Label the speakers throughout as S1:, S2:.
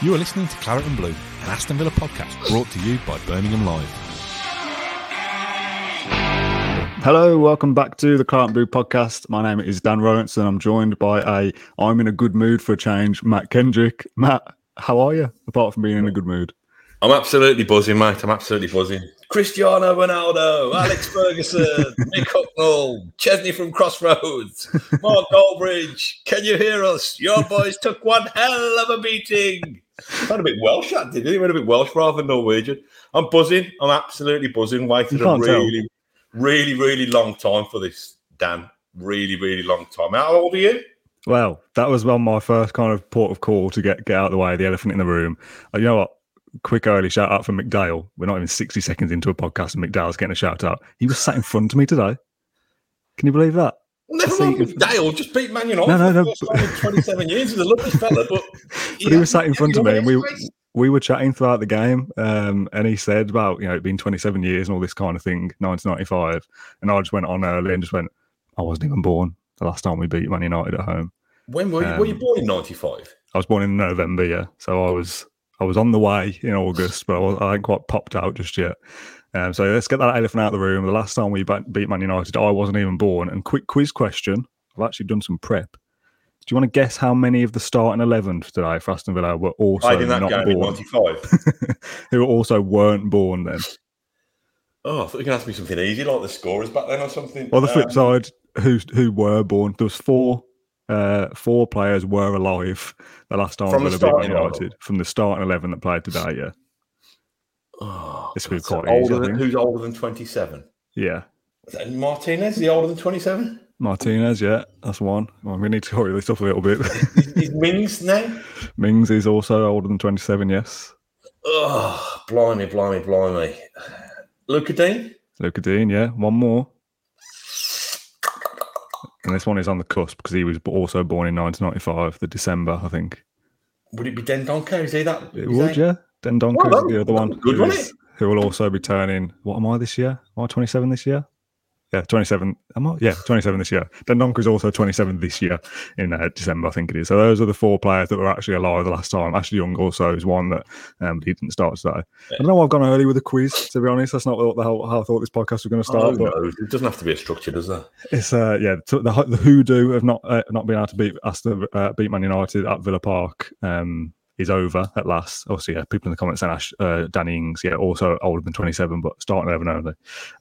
S1: You are listening to Claret and Blue, an Aston Villa podcast brought to you by Birmingham Live.
S2: Hello, welcome back to the Claret and Blue podcast. My name is Dan Rolinson. I'm joined by a I'm in a good mood for a change, Matt Kendrick. Matt, how are you? Apart from being in a good mood,
S3: I'm absolutely buzzing, mate. I'm absolutely buzzing. Cristiano Ronaldo, Alex Ferguson, Mick Hucknall, Chesney from Crossroads, Mark Goldbridge. Can you hear us? Your boys took one hell of a beating. Went a bit Welsh, that did he? Went a bit Welsh rather than Norwegian. I'm buzzing. I'm absolutely buzzing. Waited a
S2: can't tell.
S3: really, really, really long time for this, Dan. Really, really long time. How old are you?
S2: Well, that was on my first kind of port of call to get get out of the way, of the elephant in the room. Uh, you know what? Quick early shout out for McDale. We're not even 60 seconds into a podcast and McDale's getting a shout out. He was sat in front of me today. Can you believe that?
S3: Never mind
S2: if-
S3: Dale, just beat Man United
S2: No, no,
S3: for the
S2: no,
S3: in 27 years. He's a lovely fella, but...
S2: But he was sat in front of me and we we were chatting throughout the game, um, and he said about you know it being 27 years and all this kind of thing, 1995, and I just went on early and just went, I wasn't even born the last time we beat Man United at home.
S3: When were you, were you
S2: Um,
S3: born in 95?
S2: I was born in November, yeah, so I was I was on the way in August, but I, was, I hadn't quite popped out just yet. Um, so let's get that elephant out of the room. The last time we beat Man United, I wasn't even born. And quick quiz question: I've actually done some prep. Do you want to guess how many of the starting 11 for today for Aston Villa were also
S3: that
S2: not
S3: game
S2: born?
S3: 95.
S2: who also weren't born then?
S3: Oh, I thought you were going to ask me something easy, like the scorers back then or something.
S2: On the flip
S3: Um,
S2: side, who who were born? There was four uh, four players were alive the last time
S3: From the
S2: Villa beat Man
S3: starting?
S2: United from the starting 11 that played today. Yeah,
S3: Oh,
S2: This will be
S3: God,
S2: quite
S3: so
S2: easy,
S3: older than. Who's older than 27?
S2: yeah.
S3: Is Martinez? Is he older than 27?
S2: Martinez, yeah, that's one. Well, we need to hurry this up a little bit.
S3: Is, is Mings now?
S2: Mings is also older than 27, yes.
S3: Oh, blimey, blimey, blimey. Lucas Digne?
S2: Lucas Digne, yeah, one more. And this one is on the cusp because he was also born in 1995, the December, I think.
S3: Would it be Dendoncker? Is he that?
S2: It would,
S3: he-
S2: yeah.
S3: Well, that
S2: is the other one.
S3: good,
S2: who
S3: wasn't
S2: is-
S3: it?
S2: Who will also be turning, what am I this year? Am I 27 this year? Yeah, 27. Am I? Yeah, 27 this year. Dendoncker is also 27 this year in uh, December, I think it is. So those are the four players that were actually alive the last time. Ashley Young also is one that um, he didn't start today. I don't know why I've gone early with a quiz, to be honest. That's not what the hell, how I thought this podcast was going to
S3: Oh,
S2: start. but
S3: knows? It doesn't have to be a structure, does it?
S2: it's uh yeah the the hoodoo of not uh, not being able to beat Aston uh, beat Man United at Villa Park um is over at last. Obviously, yeah, people in the comments saying Ash, uh, Danny Ings, yeah, also older than 27, but starting 11 only.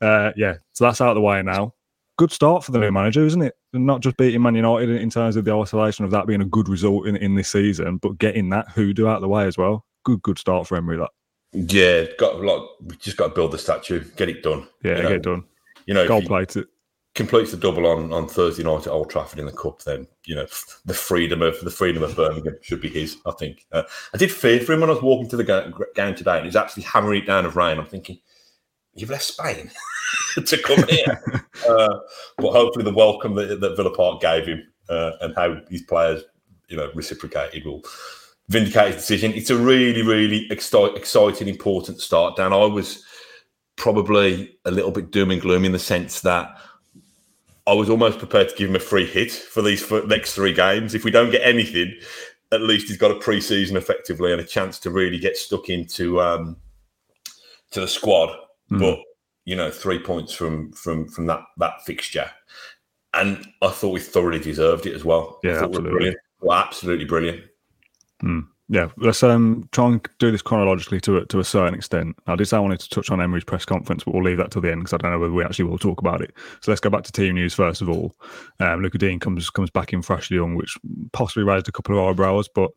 S2: Uh, yeah, so that's out of the way now. Good start for the new manager, isn't it? Not just beating Man United in terms of the isolation of that being a good result in, in this season, but getting that hoodoo out of the way as well. Good, good start for Emery. That
S3: Yeah, got like we just got to build the statue, get it done.
S2: yeah,
S3: you know,
S2: get it done.
S3: You know,
S2: Gold
S3: he
S2: plate it.
S3: Completes the double on, on Thursday night at Old Trafford in the cup, then you know the freedom of the freedom of Birmingham should be his. I think. Uh, I did fear for him when I was walking to the ga- game today, and he's actually hammering it down of rain. I'm thinking, you've left Spain to come here, uh, but hopefully the welcome that, that Villa Park gave him uh, and how his players, you know, reciprocated will vindicate his decision. It's a really, really exci- exciting, important start. Dan, I was probably a little bit doom and gloom in the sense that I was almost prepared to give him a free hit for these for next three games. If we don't get anything, at least he's got a pre-season effectively and a chance to really get stuck into um, to the squad.
S2: Mm.
S3: But you know, three points from from from that that fixture, and I thought we thoroughly deserved it as well.
S2: Yeah,
S3: thought we were
S2: absolutely.
S3: brilliant. Well, absolutely brilliant.
S2: Yeah, let's um try and do this chronologically to a, to a certain extent. I did say I wanted to touch on Emery's press conference, but we'll leave that till the end because I don't know whether we actually will talk about it. So let's go back to team news first of all. Um, Lucas Digne comes comes back in for Ashley Young, which possibly raised a couple of eyebrows, but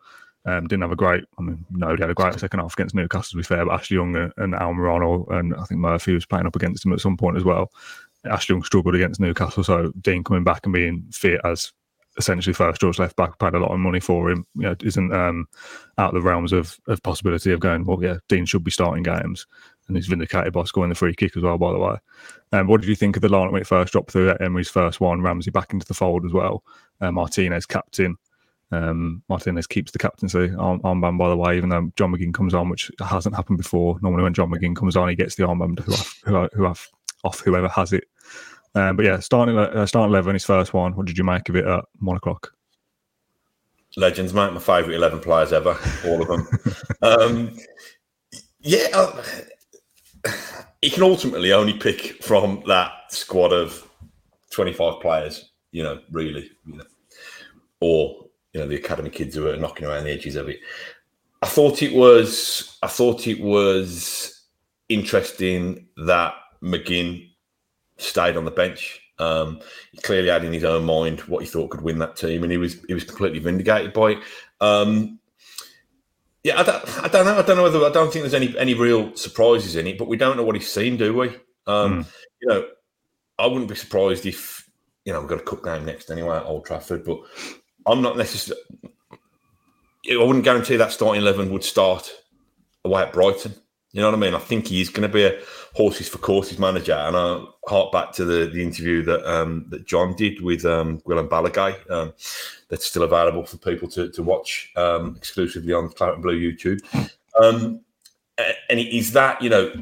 S2: um, didn't have a great. I mean, no, had a great second half against Newcastle. To be fair, but Ashley Young and, and Al and I think Murphy was playing up against him at some point as well. Ashley Young struggled against Newcastle, so Digne coming back and being fit as essentially first George left back, paid a lot of money for him. You know, isn't um, out of the realms of, of possibility of going. Well, yeah, Digne should be starting games, and he's vindicated by scoring the free kick as well. By the way, um, what did you think of the lineup when it first dropped through? Emery's first one, Ramsey back into the fold as well. Uh, Martinez captain. Um, Martinez keeps the captaincy arm, armband, by the way, even though John McGinn comes on, which hasn't happened before. Normally, when John McGinn comes on, he gets the armband who who off whoever has it. Um, but yeah, starting uh, starting eleven, his first one. What did you make of it at one o'clock?
S3: legends, mate. My favourite eleven players ever, all of them. um, yeah, uh, he can ultimately only pick from that squad of twenty-five players. You know, really, you know, or you know the academy kids who are knocking around the edges of it. I thought it was. I thought it was interesting that McGinn stayed on the bench. Um, he clearly had in his own mind what he thought could win that team, and he was he was completely vindicated by it. Um, yeah, I don't, I don't know. I don't know whether I don't think there's any any real surprises in it, but we don't know what he's seen, do we? Um, mm. You know, I wouldn't be surprised if you know we've got a cup game next anyway at Old Trafford, but I'm not necessarily. I wouldn't guarantee that starting eleven would start away at Brighton. You know what I mean? I think he's going to be a horses for courses manager. And I hark back to the, the interview that um, that John did with um, Guillem Balagué. Um, that's still available for people to, to watch um, exclusively on Claret and Blue YouTube. Um, and is that, you know,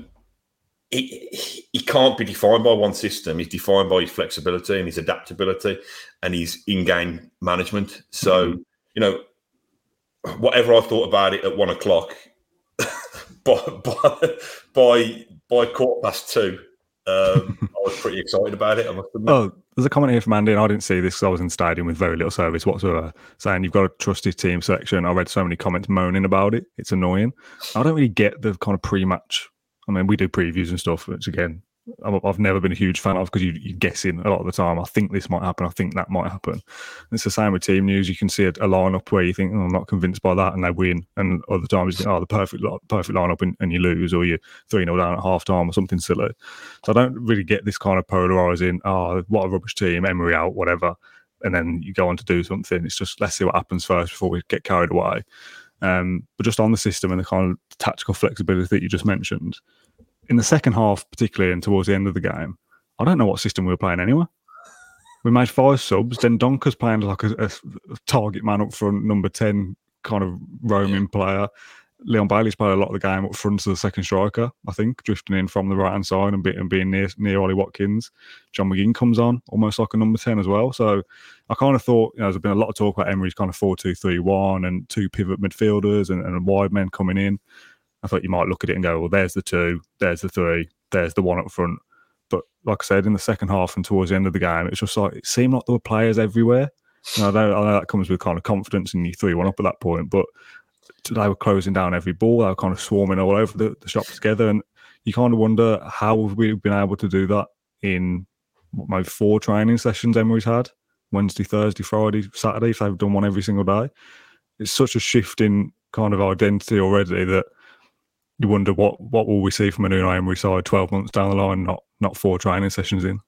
S3: he, he can't be defined by one system. He's defined by his flexibility and his adaptability and his in-game management. So, mm-hmm. you know, whatever I thought about it at one o'clock, by by by, quarter past two, um, I was pretty excited about it. I must admit.
S2: Oh, there's a comment here from Andy, and I didn't see this because I was in stadium with very little service whatsoever, saying you've got a trust his team selection. I read so many comments moaning about it. It's annoying. I don't really get the kind of pre-match. I mean, we do previews and stuff, which again, I've never been a huge fan of because you, are guessing a lot of the time. I think this might happen. I think that might happen. It's the same with team news. You can see a, a lineup where you think, oh, I'm not convinced by that, and they win. And other times you think, oh, the perfect perfect lineup, and, and you lose, or you're 3 0 down at half time or something silly. So I don't really get this kind of polarizing, oh, what a rubbish team, Emery out, whatever. And then you go on to do something. It's just let's see what happens first before we get carried away. Um, but just on the system and the kind of tactical flexibility that you just mentioned, in the second half, particularly and towards the end of the game, I don't know what system we were playing anyway. We made five subs. Dendoncker's playing like a, a, target man up front, number 10 kind of roaming yeah. player. Leon Bailey's played a lot of the game up front to the second striker, I think, drifting in from the right hand side and, be, and being near near Ollie Watkins. John McGinn comes on almost like a number 10 as well. So I kind of thought, you know, there's been a lot of talk about Emery's kind of 4 2 3 1 and two pivot midfielders and, and wide men coming in. I thought you might look at it and go, well, there's the two, there's the three, there's the one up front. But like I said, in the second half and towards the end of the game, it's just like it seemed like there were players everywhere. I, know, that comes with kind of confidence and you three one up at that point, but they were closing down every ball. They were kind of swarming all over the, the shop together, and you kind of wonder how have we been able to do that in maybe four training sessions Emery's had Wednesday, Thursday, Friday, Saturday. If they've done one every single day, it's such a shift in kind of identity already that you wonder what what will we see from a Unai Emery side twelve months down the line, not not four training sessions in.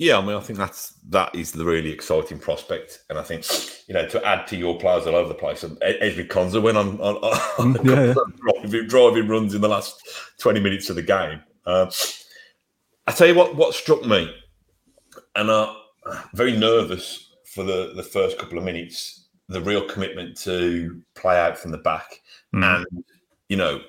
S3: Yeah, I mean, I think that's that is the really exciting prospect, and I think you know to add to your players all over the place. Ezri Konsa went on on, on yeah, yeah. Driving, driving, runs in the last twenty minutes of the game. Uh, I tell you what, what struck me, and I'm very nervous for the the first couple of minutes. The real commitment to play out from the back, mm. and you know,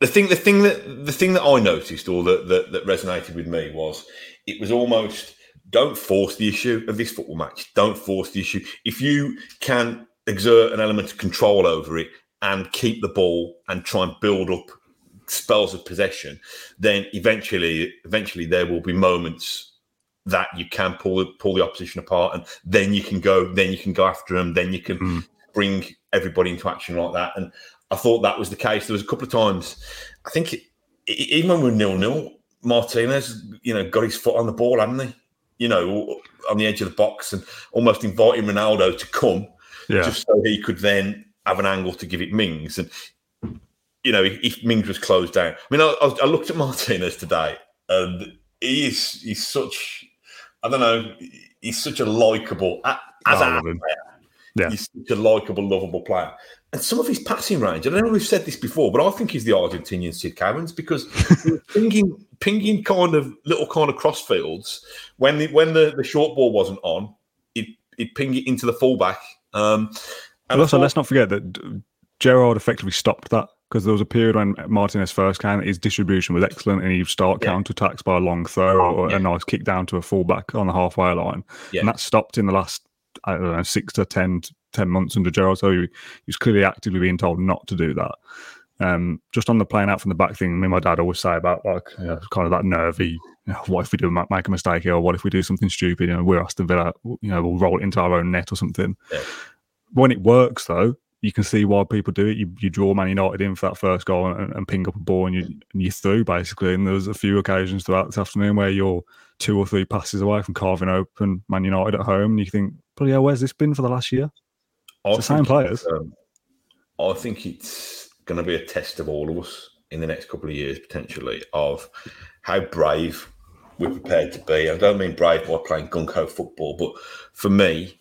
S3: the thing, the thing that the thing that I noticed or that, that that resonated with me was it was almost don't force the issue of this football match. Don't force the issue. If you can exert an element of control over it and keep the ball and try and build up spells of possession, then eventually, eventually there will be moments that you can pull the, pull the opposition apart, and then you can go, then you can go after them, then you can mm. bring everybody into action like that. And I thought that was the case. There was a couple of times, I think, it, even when we were nil nil, Martinez, you know, got his foot on the ball, hadn't he? You know, on the edge of the box and almost inviting Ronaldo to come, yeah. just so he could then have an angle to give it Mings. And you know, if Mings was closed down, I mean, I, I looked at Martinez today, and he is he's such, I don't know, he's such a likable as oh, a player. Yeah. He's such a likable, lovable player and some of his passing range. I don't know if we've said this before, but I think he's the Argentinian Sid Cowans because pinging, pinging kind of little kind of crossfields when the when the, the short ball wasn't on, it it ping it into the fullback. Um,
S2: and also, thought, let's not forget that Gerrard effectively stopped that because there was a period when Martinez first came, his distribution was excellent, and he'd start yeah. counter attacks by a long throw or yeah. a nice kick down to a fullback on the halfway line, yeah. and that stopped in the last I don't know six to 10, 10 months under Gerrard. So he, he was clearly actively being told not to do that. Um, just on the playing out from the back thing, me and my dad always say about like kind of that nervy. You know, what if we do make a mistake here, or what if we do something stupid? You know, we're Aston Villa. You know, we'll roll it into our own net or something.
S3: Yeah.
S2: When it works, though, you can see why people do it. You, you draw Man United in for that first goal and, and ping up a ball, and, you, and you're through basically. And there's a few occasions throughout this afternoon where you're two or three passes away from carving open Man United at home, and you think, "But yeah, where's this been for the last year?"
S3: I
S2: the same
S3: think
S2: players.
S3: it's, Um, I think it's going to be a test of all of us in the next couple of years, potentially, of how brave we're prepared to be. I don't mean brave by playing gung ho football, but for me,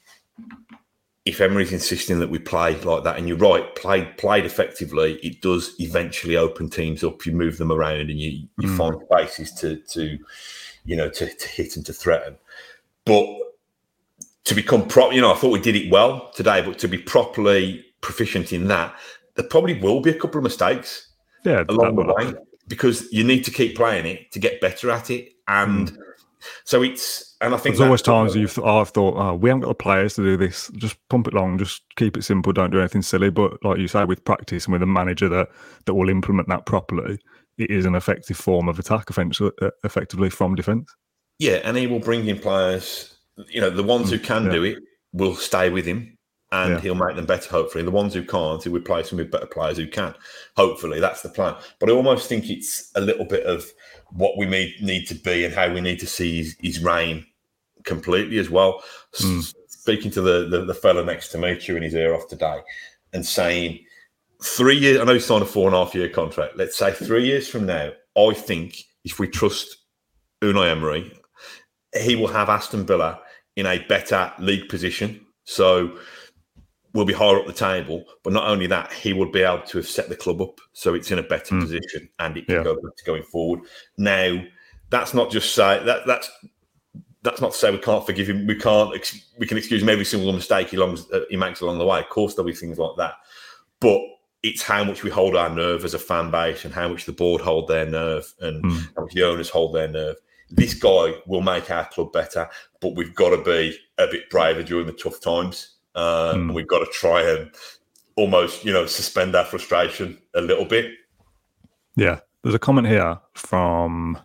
S3: if Emery's insisting that we play like that, and you're right, played played effectively, it does eventually open teams up. You move them around, and you you
S2: Mm.
S3: find spaces to to you know to, to hit and to threaten. But to become pro, you know, I thought we did it well today, but to be properly proficient in that, there probably will be a couple of mistakes
S2: Yeah,
S3: along the way because you need to keep playing it to get better at it. And mm. so it's, and I think
S2: There's always times you've th- I've thought, oh, we haven't got the players to do this. Just pump it long, just keep it simple, don't do anything silly. But like you say, with practice and with a manager that that will implement that properly, it is an effective form of attack, effectively, effectively from defence.
S3: Yeah, and he will bring in players. You know, the ones who can
S2: yeah.
S3: do it will stay with him, and
S2: Yeah.
S3: he'll make them better. Hopefully, the ones who can't, he'll replace them with better players who can. Hopefully, that's the plan. But I almost think it's a little bit of what we need need to be and how we need to see his, his reign completely as well.
S2: Mm.
S3: Speaking to the, the the fella next to me, chewing his ear off today, and saying three years. I know he signed a four and a half year contract. Let's say three years from now, I think if we trust Unai Emery, he will have Aston Villa in a better league position. So we'll be higher up the table. But not only that, he will be able to have set the club up so it's in a better
S2: Mm.
S3: position and it can
S2: Yeah.
S3: go to going forward. Now, that's not just say that that's that's not to say we can't forgive him. We can't. Ex- we can excuse him every single mistake he, longs, uh, he makes along the way. Of course, there'll be things like that, but it's how much we hold our nerve as a fan base, and how much the board hold their nerve, and
S2: Mm.
S3: how much the owners hold their nerve. This guy will make our club better, but we've got to be a bit braver during the tough times, uh,
S2: Mm.
S3: we've got to try and almost, you know, suspend our frustration a little bit.
S2: Yeah, there's a comment here from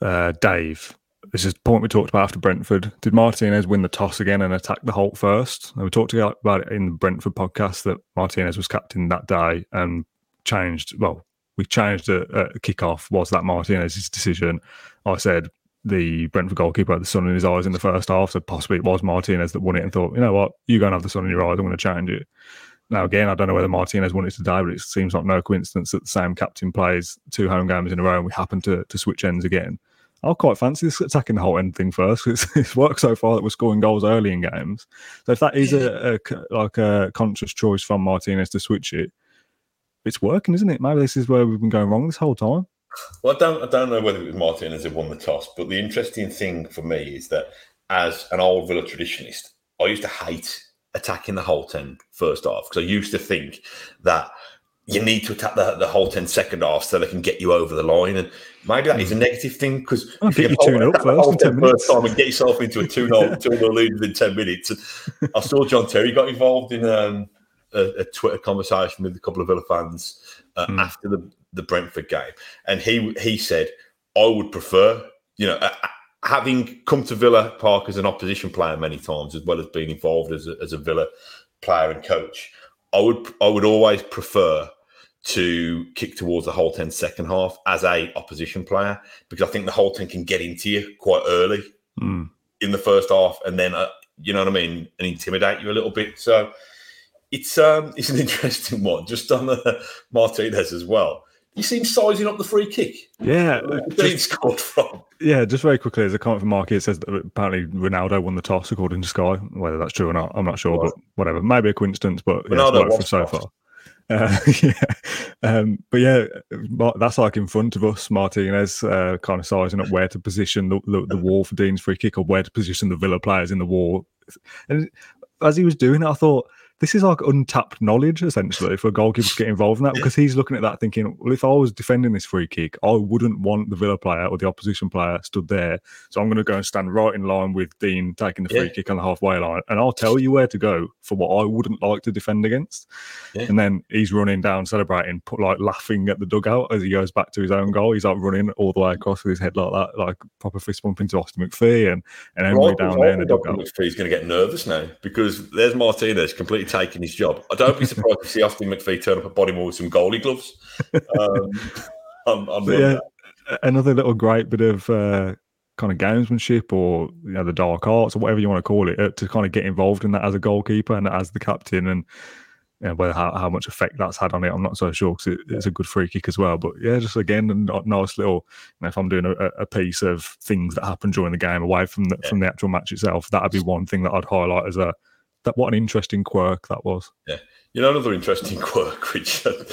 S2: uh, Dave. This is the point we talked about after Brentford. Did Martinez win the toss again and attack the Holte first? And we talked about it in the Brentford podcast that Martinez was captain that day and changed. Well, we changed a, a uh, kickoff. Was that Martinez's decision? I said the Brentford goalkeeper had the sun in his eyes in the first half, so possibly it was Martinez that won it and thought, you know what, you're going to have the sun in your eyes. I'm going to change it. Now, again, I don't know whether Martinez won it today, but it seems like no coincidence that the same captain plays two home games in a row and we happen to, to switch ends again. I'll quite fancy this attacking the Holte End thing first. It's, it's worked so far that we're scoring goals early in games. So if that is a, a like a conscious choice from Martinez to switch it, it's working, isn't it? Maybe this is where we've been going wrong this whole time.
S3: Well, I don't, I don't know whether it was Martinez who won the toss, but the interesting thing for me is that as an old Villa traditionalist, I used to hate attacking the Holte End first half because I used to think that you need to attack the, the Holte End second half so they can get you over the line. And maybe that is a negative thing because if you
S2: get you 2-0
S3: attack the
S2: first in 10
S3: 10 first time and get yourself into a 2 0 2 0 lead within 10 minutes. And I saw John Terry got involved in um, a, a Twitter conversation with a couple of Villa fans uh,
S2: Hmm.
S3: after the, the Brentford game. And he he said, I would prefer, you know, uh, having come to Villa Park as an opposition player many times, as well as being involved as a, as a Villa player and coach, I would I would always prefer to kick towards the Holte End second half as a opposition player because I think the Holte End can get into you quite early
S2: Mm.
S3: in the first half and then uh, you know what I mean and intimidate you a little bit. So it's um it's an interesting one just on the Martinez as well. You seem sizing up the free kick.
S2: Yeah, just-
S3: scored from.
S2: Yeah, just very quickly, there's a comment from Marky. It says that apparently Ronaldo won the toss, according to Sky. Whether that's true or not, I'm not sure,
S3: Right.
S2: but whatever. Maybe a coincidence, but yeah,
S3: Ronaldo
S2: for so far. Uh, yeah, um, but yeah, that's like in front of us. Martinez uh, kind of sizing up where to position the, the, the wall for Digne's free kick, or where to position the Villa players in the wall. And as he was doing it, I thought this is like untapped knowledge essentially for a goalkeeper to get involved in that because he's looking at that thinking, well, if I was defending this free kick, I wouldn't want the Villa player or the opposition player stood there. So I'm going to go and stand right in line with Digne taking the free
S3: Yeah.
S2: kick on the halfway line, and I'll tell you where to go for what I wouldn't like to defend against.
S3: Yeah.
S2: And then he's running down, celebrating, put like laughing at the dugout as he goes back to his own goal. He's like running all the way across with his head like that, like proper fist bumping to Austin McPhee and and Emery
S3: Right,
S2: down
S3: right,
S2: there in the dugout.
S3: McPhee's going to get nervous now because there's Martinez completely taking his job. I don't be surprised to see Austin McPhee turn up at Bodymoor with some goalie gloves. Um,
S2: But
S3: Monday.
S2: yeah, another little great bit of uh, kind of gamesmanship or you know the dark arts or whatever you want to call it uh, to kind of get involved in that as a goalkeeper and as the captain and you know, whether how, how much effect that's had on it, I'm not so sure because it, it's a good free kick as well. But yeah, just again, a nice little. You know, if I'm doing a, a piece of things that happen during the game away from the, from the actual match itself, that'd be one thing that I'd highlight as a that what an interesting quirk that was.
S3: Yeah, you know, another interesting quirk, which uh, I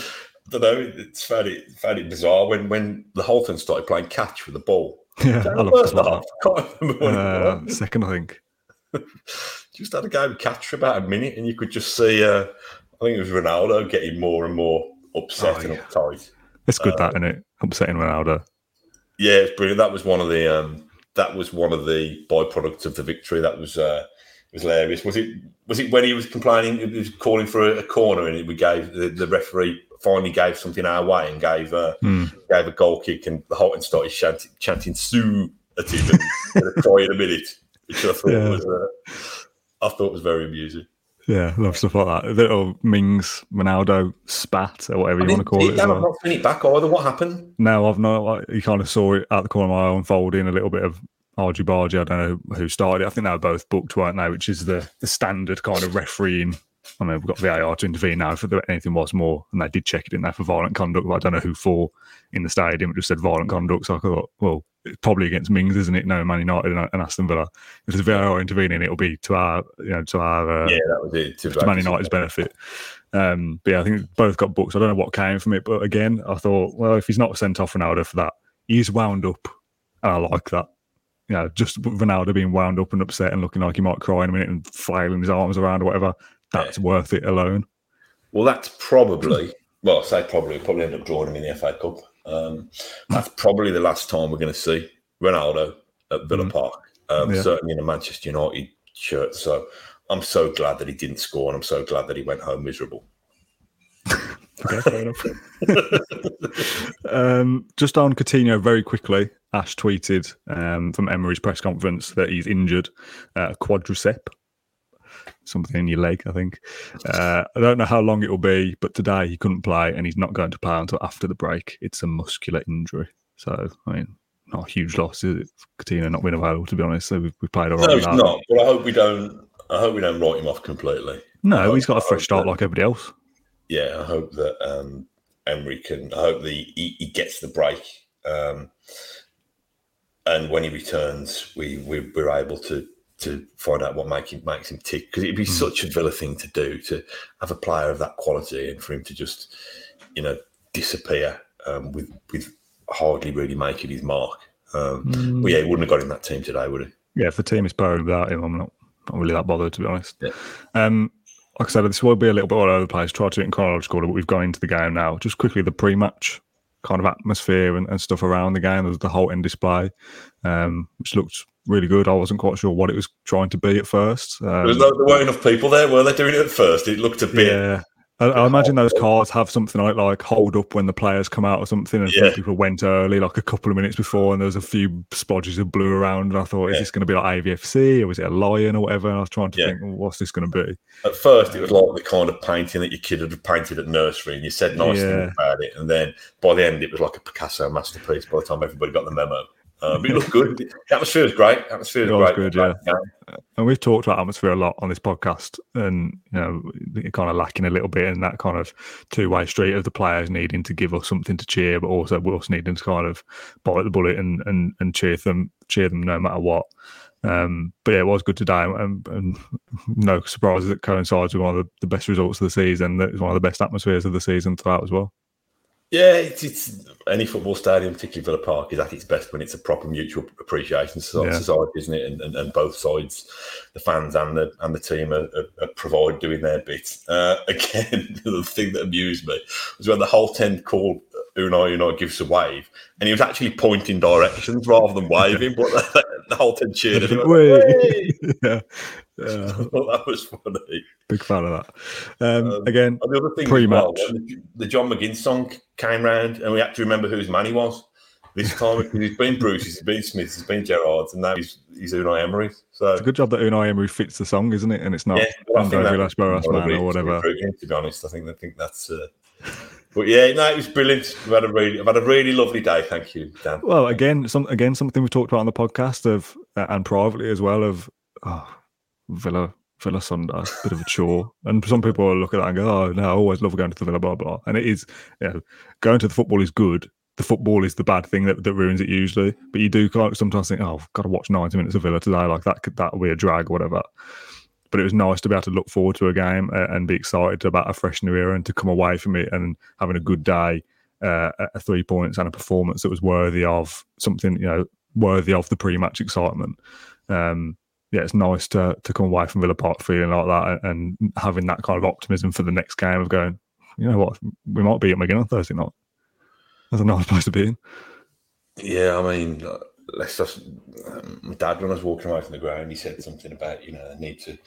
S3: don't know, it's fairly fairly bizarre when, when the Holte End started playing catch with the ball.
S2: Yeah, I love
S3: first half?
S2: like
S3: Can't remember when
S2: Uh, second, I think.
S3: just had a game of catch for about a minute, and you could just see. Uh, I think it was Ronaldo getting more and more upset
S2: Oh,
S3: and
S2: yeah.
S3: uptight.
S2: It's good
S3: Uh,
S2: that, isn't it? Upsetting Ronaldo.
S3: Yeah, it's brilliant. That was one of the um, that was one of the byproducts of the victory. That was uh, was hilarious. Was it was it when he was complaining? He was calling for a, a corner, and we gave the, the referee finally gave something our way and gave uh,
S2: Hmm.
S3: gave a goal kick, and the Holte End started chanting, chanting "Sue" at him and, and a cry in a minute, which I thought
S2: Yeah.
S3: was uh, I thought was very amusing.
S2: Yeah, love stuff like that. Little Mings Ronaldo spat or whatever you want to call it.
S3: I've
S2: well.
S3: not seen it back either. What happened?
S2: No, I've not. Like, you kind of saw it at the corner of my eye unfolding a little bit of argy bargy. I don't know who started it. I think they were both booked, weren't they? Which is the the standard kind of refereeing. I mean, we've got VAR to intervene now if anything was more, and they did check it in there for violent conduct. But I don't know who for in the stadium. It just said violent conduct. So I thought, well, it's probably against Mings, isn't it? No, Man United and, and Aston Villa. If there's VAR intervening, it'll be to our, you know, to our uh,
S3: yeah, that was it. To
S2: to Man United's benefit. Um, but yeah, I think both got booked. I don't know what came from it, but again, I thought, well, if he's not sent off Ronaldo for that, he's wound up, and I like that. You know, just Ronaldo being wound up and upset and looking like he might cry in a minute and flailing his arms around or whatever. That's worth it alone.
S3: Well, that's probably well, I say probably probably end up drawing him in the FA Cup. Um, that's probably the last time we're going to see Ronaldo at Villa
S2: Mm.
S3: Park. Um,
S2: Yeah.
S3: Certainly in a Manchester United shirt. So I'm so glad that he didn't score, and I'm so glad that he went home miserable.
S2: Okay, fair enough. um, just on Coutinho, very quickly, Ash tweeted um, from Emery's press conference that he's injured uh, quadricep, something in your leg, I think. Uh, I don't know how long it will be, but today he couldn't play and he's not going to play until after the break. It's a muscular injury. So, I mean, not a huge loss, is it? Coutinho not being available, to be honest. So we've, we've played all right.
S3: No, it's not. But I hope we don't. I hope we don't write him off completely.
S2: No,
S3: I
S2: he's got a fresh start
S3: that-
S2: like everybody else.
S3: yeah, I hope that um, Emery can. I hope that he, he gets the break, um, and when he returns, we, we we're able to to find out what make him, makes him tick because it'd be such a Villa thing to do to have a player of that quality and for him to just you know disappear um, with with hardly really making his mark. Um, Well, yeah, he wouldn't have got in that team today, would he?
S2: yeah, if the team is pairing without him, I'm not, not really that bothered to be honest.
S3: Yeah.
S2: Um, like I said, this will be a little bit all over the place. Try to do it in chronological, order, but we've gone into the game now. Just quickly, the pre-match kind of atmosphere and, and stuff around the game. There's the Holte End display, um, which looked really good. I wasn't quite sure what it was trying to be at first. Um,
S3: There, was no, there weren't enough people there, were they? Doing it at first, it looked a bit.
S2: yeah. I, I imagine those cars have something like like hold up when the players come out or something, and
S3: Yeah.
S2: people went early, like a couple of minutes before, and there was a few splodges of blue around. And I thought, is this going to be like AVFC or is it a lion or whatever? And I was trying to
S3: Yeah.
S2: think, well, what's this going to be?
S3: At first, it was like the kind of painting that your kid have painted at nursery, and you said nice
S2: Yeah.
S3: things about it. And then by the end, it was like a Picasso masterpiece. By the time everybody got the memo, uh, but it looked good. The atmosphere was great. Atmosphere was great.
S2: good, yeah. And we've talked about atmosphere a lot on this podcast, and you know, it kind of lacking a little bit in that kind of two-way street of the players needing to give us something to cheer, but also us needing to kind of bite the bullet and and, and cheer them, cheer them no matter what. Um, but yeah, it was good today, and, and no surprises it coincides with one of the, the best results of the season. That is one of the best atmospheres of the season throughout as well.
S3: Yeah, it's, it's any football stadium, particularly Villa Park, is at its best when it's a proper mutual appreciation so-
S2: Yeah.
S3: society, isn't it? And, and, and both sides, the fans and the and the team, are, are, are provide doing their bit. Uh, again, the thing that amused me was when the Holte End called Unai Unai gives a wave, and he was actually pointing directions rather than waving, but the, the Holte End cheered. And he went,
S2: Wait.
S3: "Hey!"
S2: yeah, yeah,
S3: that was funny.
S2: big fan of that. Um,
S3: Um,
S2: again,
S3: the other thing,
S2: Pre-match.
S3: well, the, John McGinn song came round, and we had to remember whose man he was this time. because he's been Bruce, he's been Smith, he's been Gerrard, and now he's he's Unai Emery. So
S2: it's a good job that Unai Emery fits the song, isn't it? And it's not
S3: yeah, well, I think
S2: André
S3: that
S2: Villas-Boas
S3: was one of
S2: man or whatever.
S3: we recruited him, To be honest, I think I think that's. Uh, but yeah, no, it was brilliant. We've had a really, I've had a really lovely day. Thank you, Dan.
S2: Well, again, some again something we talked about on the podcast of uh, and privately as well of oh, Villa Villa Sunday, bit of a chore. And some people look at that and go, "Oh no, I always love going to the Villa blah blah." And it is, you know, going to the football is good. The football is the bad thing that, that ruins it usually. But you do sometimes think, "Oh, I've got to watch ninety minutes of Villa today." Like that could that will be a drag or whatever. But it was nice to be able to look forward to a game uh, and be excited about a fresh new era and to come away from it and having a good day uh, a three points and a performance that was worthy of something, you know, worthy of the pre-match excitement. Um, yeah, it's nice to to come away from Villa Park feeling like that and, and having that kind of optimism for the next game of going, you know what, we might beat them again on Thursday night. That's a nice place to be in.
S3: Yeah, I mean, let's just. Um, my dad, when I was walking away from the ground, he said something about you know they need to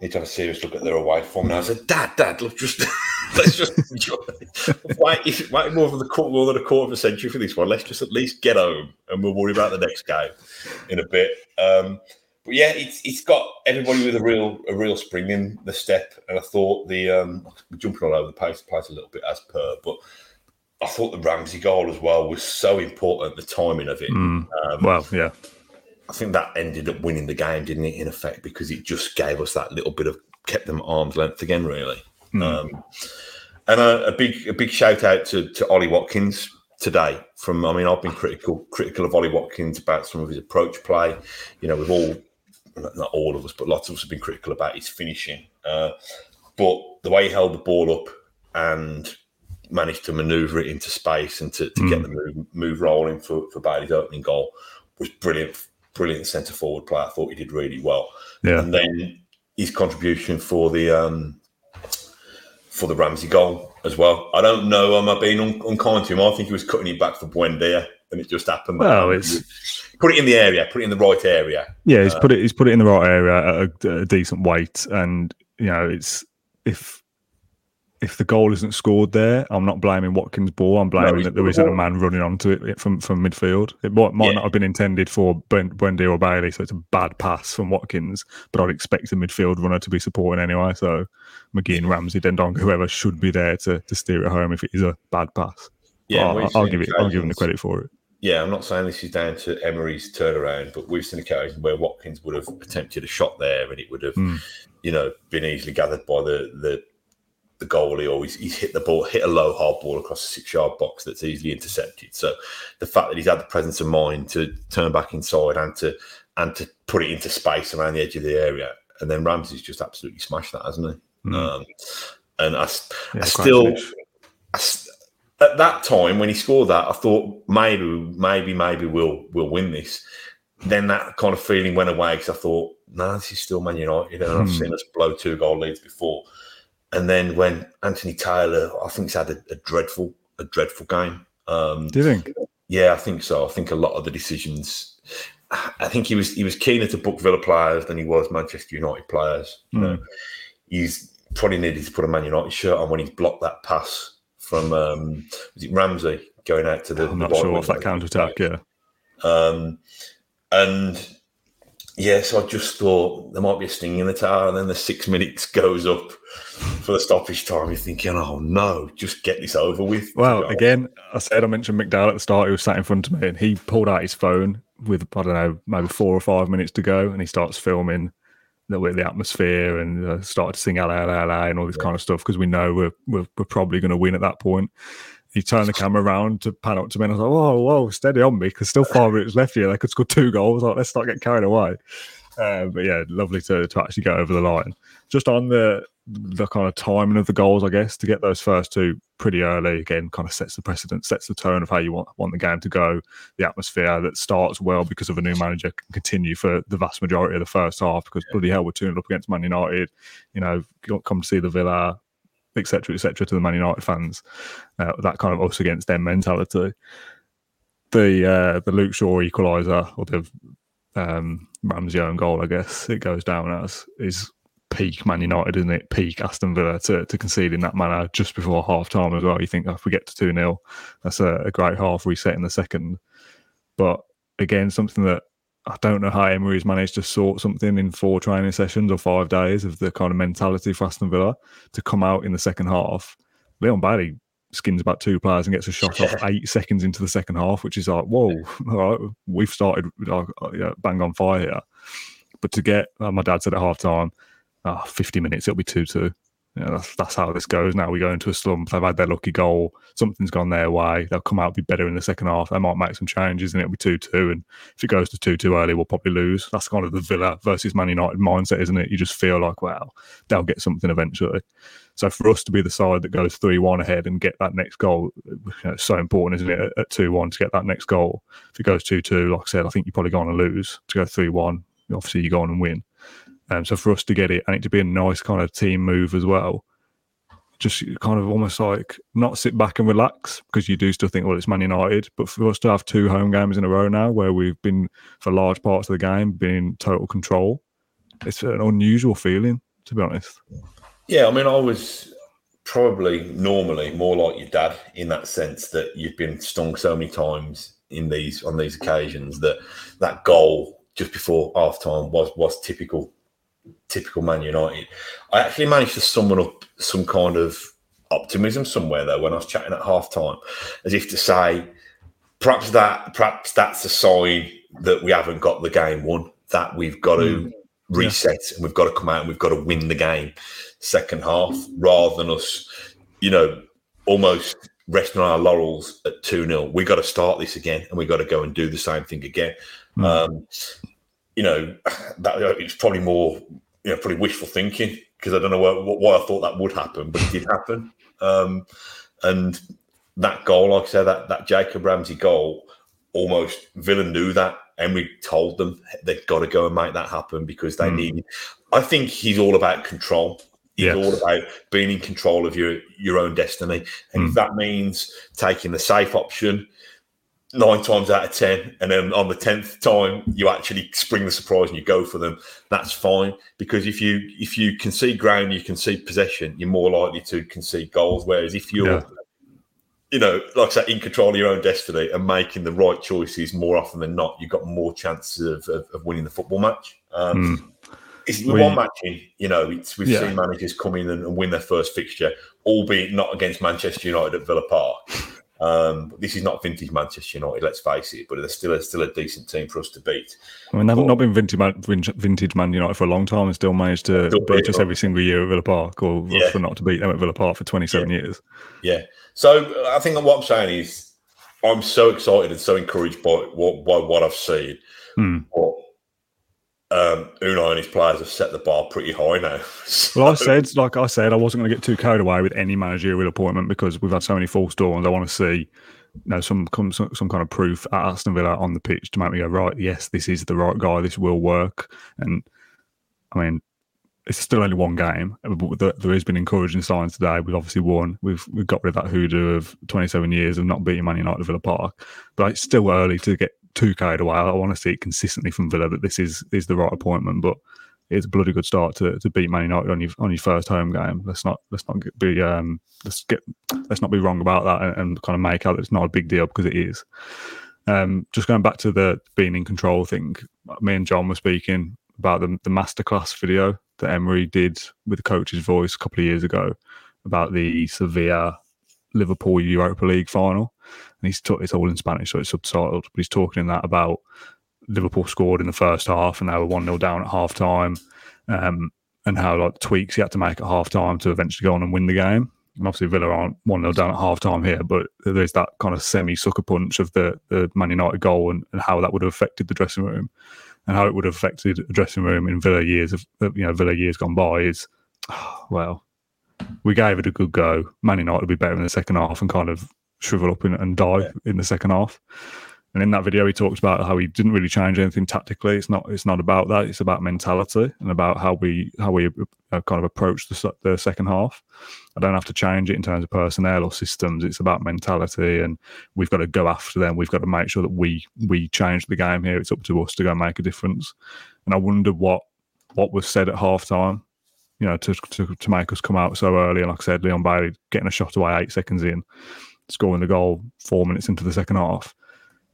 S3: need to have a serious look at their away form. And I said, Dad, Dad, look, just let's just enjoy. Wait, is wait more than the quarter, more than a quarter of a century for this one? Let's just at least get home, and we'll worry about the next game in a bit. Um, but yeah, it's it's got everybody with a real a real spring in the step, and I thought the um, jumping all over the place, place a little bit as per, but. I thought the Ramsey goal as well was so important. The timing of it.
S2: Mm.
S3: Um,
S2: Well, yeah,
S3: I think that ended up winning the game, didn't it? In effect, because it just gave us that little bit of kept them at arm's length again, really.
S2: Mm.
S3: Um, and a, a big, a big shout out to, to Ollie Watkins today. From, I mean, I've been critical, critical of Ollie Watkins about some of his approach play. You know, we've all, not all of us, but lots of us have been critical about his finishing. Uh, but the way he held the ball up and managed to manoeuvre it into space and to, to get the move, move rolling for, for Bailey's opening goal was brilliant. Brilliant centre forward play. I thought he did really well.
S2: yeah,
S3: And then his contribution for the um, for the Ramsey goal as well. I don't know. Am I being un- unkind to him? I think he was cutting it back for Buendia, and it just happened.
S2: Well, it's-
S3: put it in the area, put it in the right area.
S2: yeah. He's uh, put it, he's put it in the right area at a, a decent weight, and you know, it's if if the goal isn't scored there, I'm not blaming Watkins' ball. I'm blaming
S3: he's
S2: that there isn't a man running onto it from from midfield. It might, might
S3: Yeah.
S2: not have been intended for Ben, Buendia or Bailey, so it's a bad pass from Watkins. But I'd expect a midfield runner to be supporting anyway. So McGinn, Ramsey, Dendoncker, whoever should be there to, to steer it home if it is a bad pass.
S3: Yeah,
S2: I'll, I'll give it. I'll give him the credit for it.
S3: Yeah, I'm not saying this is down to Emery's turnaround, but we've seen occasions where Watkins would have attempted a shot there, and it would have,
S2: Hmm.
S3: you know, been easily gathered by the the, the goalie, or he's, he's hit the ball, hit a low hard ball across the six yard box that's easily intercepted. So the fact that he's had the presence of mind to turn back inside and to and to put it into space around the edge of the area, and then Ramsey's just absolutely smashed that, hasn't he?
S2: Hmm.
S3: Um, and I,
S2: Yeah,
S3: I still. I at that time when he scored that, I thought maybe, maybe, maybe we'll we'll win this. Then that kind of feeling went away because I thought, no, this is still Man United, and I've
S2: Hmm.
S3: seen us blow two goal leads before. And then when Anthony Taylor, I think he's had a, a dreadful, a dreadful game. Um,
S2: Do you think?
S3: yeah, I think so. I think a lot of the decisions. I think he was he was keener to book Villa players than he was Manchester United players. You know, he's probably needed to put a Man United shirt on when he's blocked that pass from um, was it Ramsey going out to the.
S2: I'm
S3: the
S2: not sure off that counter attack. Yeah.
S3: Um, and yeah, so I just thought there might be a sting in the tower, and then the six minutes goes up for the stoppage time. You're thinking, oh no, just get this over with.
S2: Well, again, I said I mentioned McDowell at the start. He was sat in front of me, and he pulled out his phone with I don't know, maybe four or five minutes to go, and he starts filming the the atmosphere and uh, started to sing la la la and all this kind of stuff because we know we're we're, we're probably going to win at that point. He turned the camera around to pan up to me, and I was like, "Whoa, whoa, steady on me!" Because still five minutes left here. They could score two goals. Like, let's not get carried away. Uh, but yeah, lovely to, to actually get over the line. Just on the the kind of timing of the goals, I guess, to get those first two pretty early again kind of sets the precedent, sets the tone of how you want want the game to go. The atmosphere that starts well because of a new manager can continue for the vast majority of the first half because bloody hell we're tuning up against Man United. You know, come to see the Villa, etc., etc. to the Man United fans. Uh, that kind of us against them mentality. The uh, the Luke Shaw equaliser or the um, Ramsey own goal, I guess it goes down as is peak Man United, isn't it? Peak Aston Villa to, to concede in that manner just before half time as well. You think, oh, if we get to 2 0, that's a, a, great half reset in the second. But again, something that I don't know how Emery's managed to sort something in four training sessions or five days of the kind of mentality for Aston Villa to come out in the second half. Leon Bailey skins about two players and gets a shot off eight seconds into the second half, which is like, whoa, right, we've started uh, bang on fire here. But to get, uh, my dad said at half time, oh, 50 minutes, it'll be 2 2. You know, that's, that's how this goes. Now we go into a slump. They've had their lucky goal. Something's gone their way. They'll come out be better in the second half. They might make some changes and it'll be 2 2. And if it goes to 2 2 early, we'll probably lose. That's kind of the Villa versus Man United mindset, isn't it? You just feel like, well, they'll get something eventually. So for us to be the side that goes 3 1 ahead and get that next goal, you know, it's so important, isn't it, at 2 1 to get that next goal. If it goes 2 2, like I said, I think you're probably going to lose. To go 3 1, obviously you go on and win. Um, so for us to get it and it to be a nice kind of team move as well, just kind of almost like not sit back and relax because you do still think, well, it's Man United. But for us to have two home games in a row now where we've been, for large parts of the game, been in total control, it's an unusual feeling, to be honest.
S3: Yeah, I mean, I was probably normally more like your dad in that sense that you've been stung so many times in these on these occasions that that goal just before half time was was typical typical Man United. I actually managed to summon up some kind of optimism somewhere though when I was chatting at half time, as if to say, perhaps that perhaps that's a sign that we haven't got the game won, that we've got to mm. reset yeah. and we've got to come out and we've got to win the game second half rather than us, you know, almost resting on our laurels at 2 0. We've got to start this again and we've got to go and do the same thing again. Mm. Um, you know, that it's probably more, you know, probably wishful thinking because I don't know why, why, I thought that would happen, but it did happen. Um, and that goal, like I said, that that Jacob Ramsey goal, almost Villa knew that. Emery told them they've got to go and make that happen because they mm. need. I think he's all about control. He's yes. all about being in control of your your own destiny, and mm. if that means taking the safe option, nine times out of ten, and then on the tenth time you actually spring the surprise and you go for them. That's fine because if you if you concede ground, you concede possession, you're more likely to concede goals. Whereas if you're yeah. You know, like I said, in control of your own destiny and making the right choices more often than not, you've got more chances of, of, of winning the football match. Um, mm. It's we, one matching, you know, it's, we've yeah. seen managers come in and, and win their first fixture, albeit not against Manchester United at Villa Park. Um, this is not vintage Manchester United, let's face it, but they're still a, still a decent team for us to beat.
S2: I mean, they've but, not been vintage Man, vintage Man United for a long time and still managed to beat us every single year at Villa Park, or yeah. for not to beat them at Villa Park for 27
S3: yeah.
S2: years.
S3: Yeah. So I think what I'm saying is I'm so excited and so encouraged by what, by what I've seen.
S2: Hmm.
S3: But um, Unai and his players have set the bar pretty high now.
S2: so. Well, I said, like I said, I wasn't going to get too carried away with any managerial appointment because we've had so many false dawns. I want to see, you know, some some, some kind of proof at Aston Villa on the pitch to make me go right. Yes, this is the right guy. This will work. And I mean, it's still only one game, but there has been encouraging signs today. We've obviously won. We've we've got rid of that hoodoo of 27 years of not beating Man United at Villa Park, but it's still early to get too carried away. I want to see it consistently from Villa that this is is the right appointment. But it's a bloody good start to, to beat Man United on your on your first home game. Let's not let's not be um let's get let's not be wrong about that and, and kind of make out that it's not a big deal because it is. Um, just going back to the being in control thing, me and John were speaking about the the masterclass video that Emery did with the coach's voice a couple of years ago about the Sevilla Liverpool Europa League final and he's t- it's all in Spanish, so it's subtitled. But he's talking in that about Liverpool scored in the first half, and they were one 0 down at half time, um, and how like tweaks he had to make at half time to eventually go on and win the game. And obviously Villa aren't one 0 down at half time here, but there's that kind of semi sucker punch of the the Man United goal and, and how that would have affected the dressing room, and how it would have affected the dressing room in Villa years of you know Villa years gone by is. Well, we gave it a good go. Man United would be better in the second half and kind of shrivel up and, and die
S3: Yeah.
S2: in the second half. And in that video, he talked about how he didn't really change anything tactically. It's not. It's not about that. It's about mentality and about how we how we uh, kind of approach the the second half. I don't have to change it in terms of personnel or systems. It's about mentality, and we've got to go after them. We've got to make sure that we we change the game here. It's up to us to go and make a difference. And I wonder what what was said at half time you know, to, to to make us come out so early. And like I said, Leon Bailey getting a shot away eight seconds in, scoring the goal four minutes into the second half.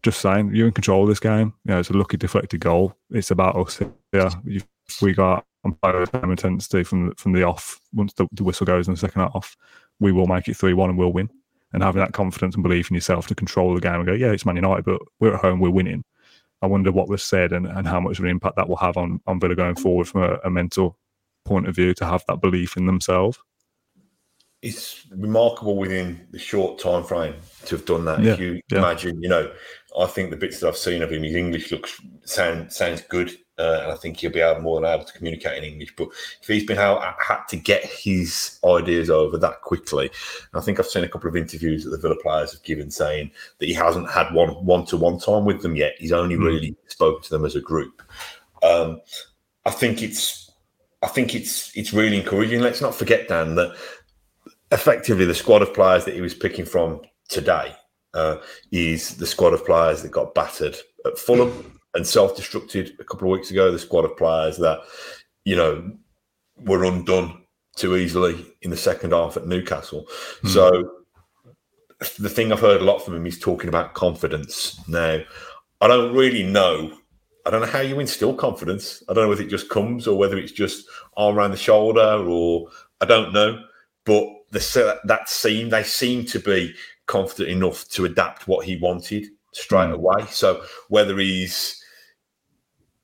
S2: Just saying, you're in control of this game. You know, it's a lucky deflected goal. It's about us. Yeah, we got on time intensity from from the off. Once the, the whistle goes in the second half, we will make it three one and we'll win. And having that confidence and belief in yourself to control the game and go, yeah, it's Man United, but we're at home, we're winning. I wonder what was said and, and how much of an impact that will have on, on Villa going forward from a, a mental point of view to have that belief in themselves.
S3: it's remarkable within the short time frame to have done that.
S2: Yeah,
S3: if you
S2: yeah.
S3: imagine, you know, I think the bits that I've seen of him, his English looks sound sounds good, uh, and I think he'll be able more than able to communicate in English. But if he's been how had to get his ideas over that quickly, I think I've seen a couple of interviews that the Villa players have given saying that he hasn't had one one to one time with them yet. He's only
S2: Mm.
S3: really spoken to them as a group. Um, I think it's I think it's it's really encouraging. Let's not forget, Dan, that effectively the squad of players that he was picking from today uh, is the squad of players that got battered at Fulham and self-destructed a couple of weeks ago. The squad of players that you know were undone too easily in the second half at Newcastle. So the thing I've heard a lot from him is talking about confidence. Now, I don't really know. I don't know how you instill confidence. I don't know whether it just comes or whether it's just arm around the shoulder or I don't know. But the that seem they seem to be confident enough to adapt what he wanted straight
S2: Mm.
S3: away. So whether he's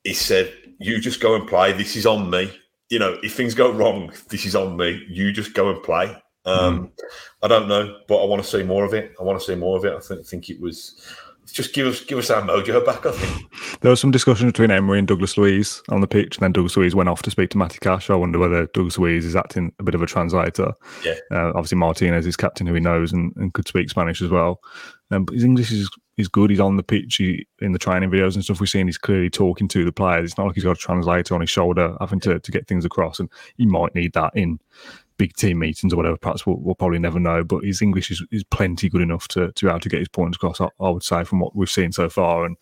S3: he said, "You just go and play. This is on me." You know, if things go wrong, this is on me. You just go and play. Um, I don't know, but I want to see more of it. I want to see more of it. I think, think it was just give us give us our mojo back. I think.
S2: There was some discussion between Emery and Douglas Luiz on the pitch, and then Douglas Luiz went off to speak to Matty Cash. I wonder whether Douglas Luiz is acting a bit of a translator.
S3: Yeah.
S2: Uh, obviously, Martinez is captain who he knows and, and could speak Spanish as well. Um, but his English is, is good. He's on the pitch he, in the training videos and stuff we've seen. He's clearly talking to the players. It's not like he's got a translator on his shoulder having to, to get things across. And he might need that in big team meetings or whatever. Perhaps we'll, we'll probably never know. But his English is, is plenty good enough to, to be able to get his points across, I, I would say, from what we've seen so far. And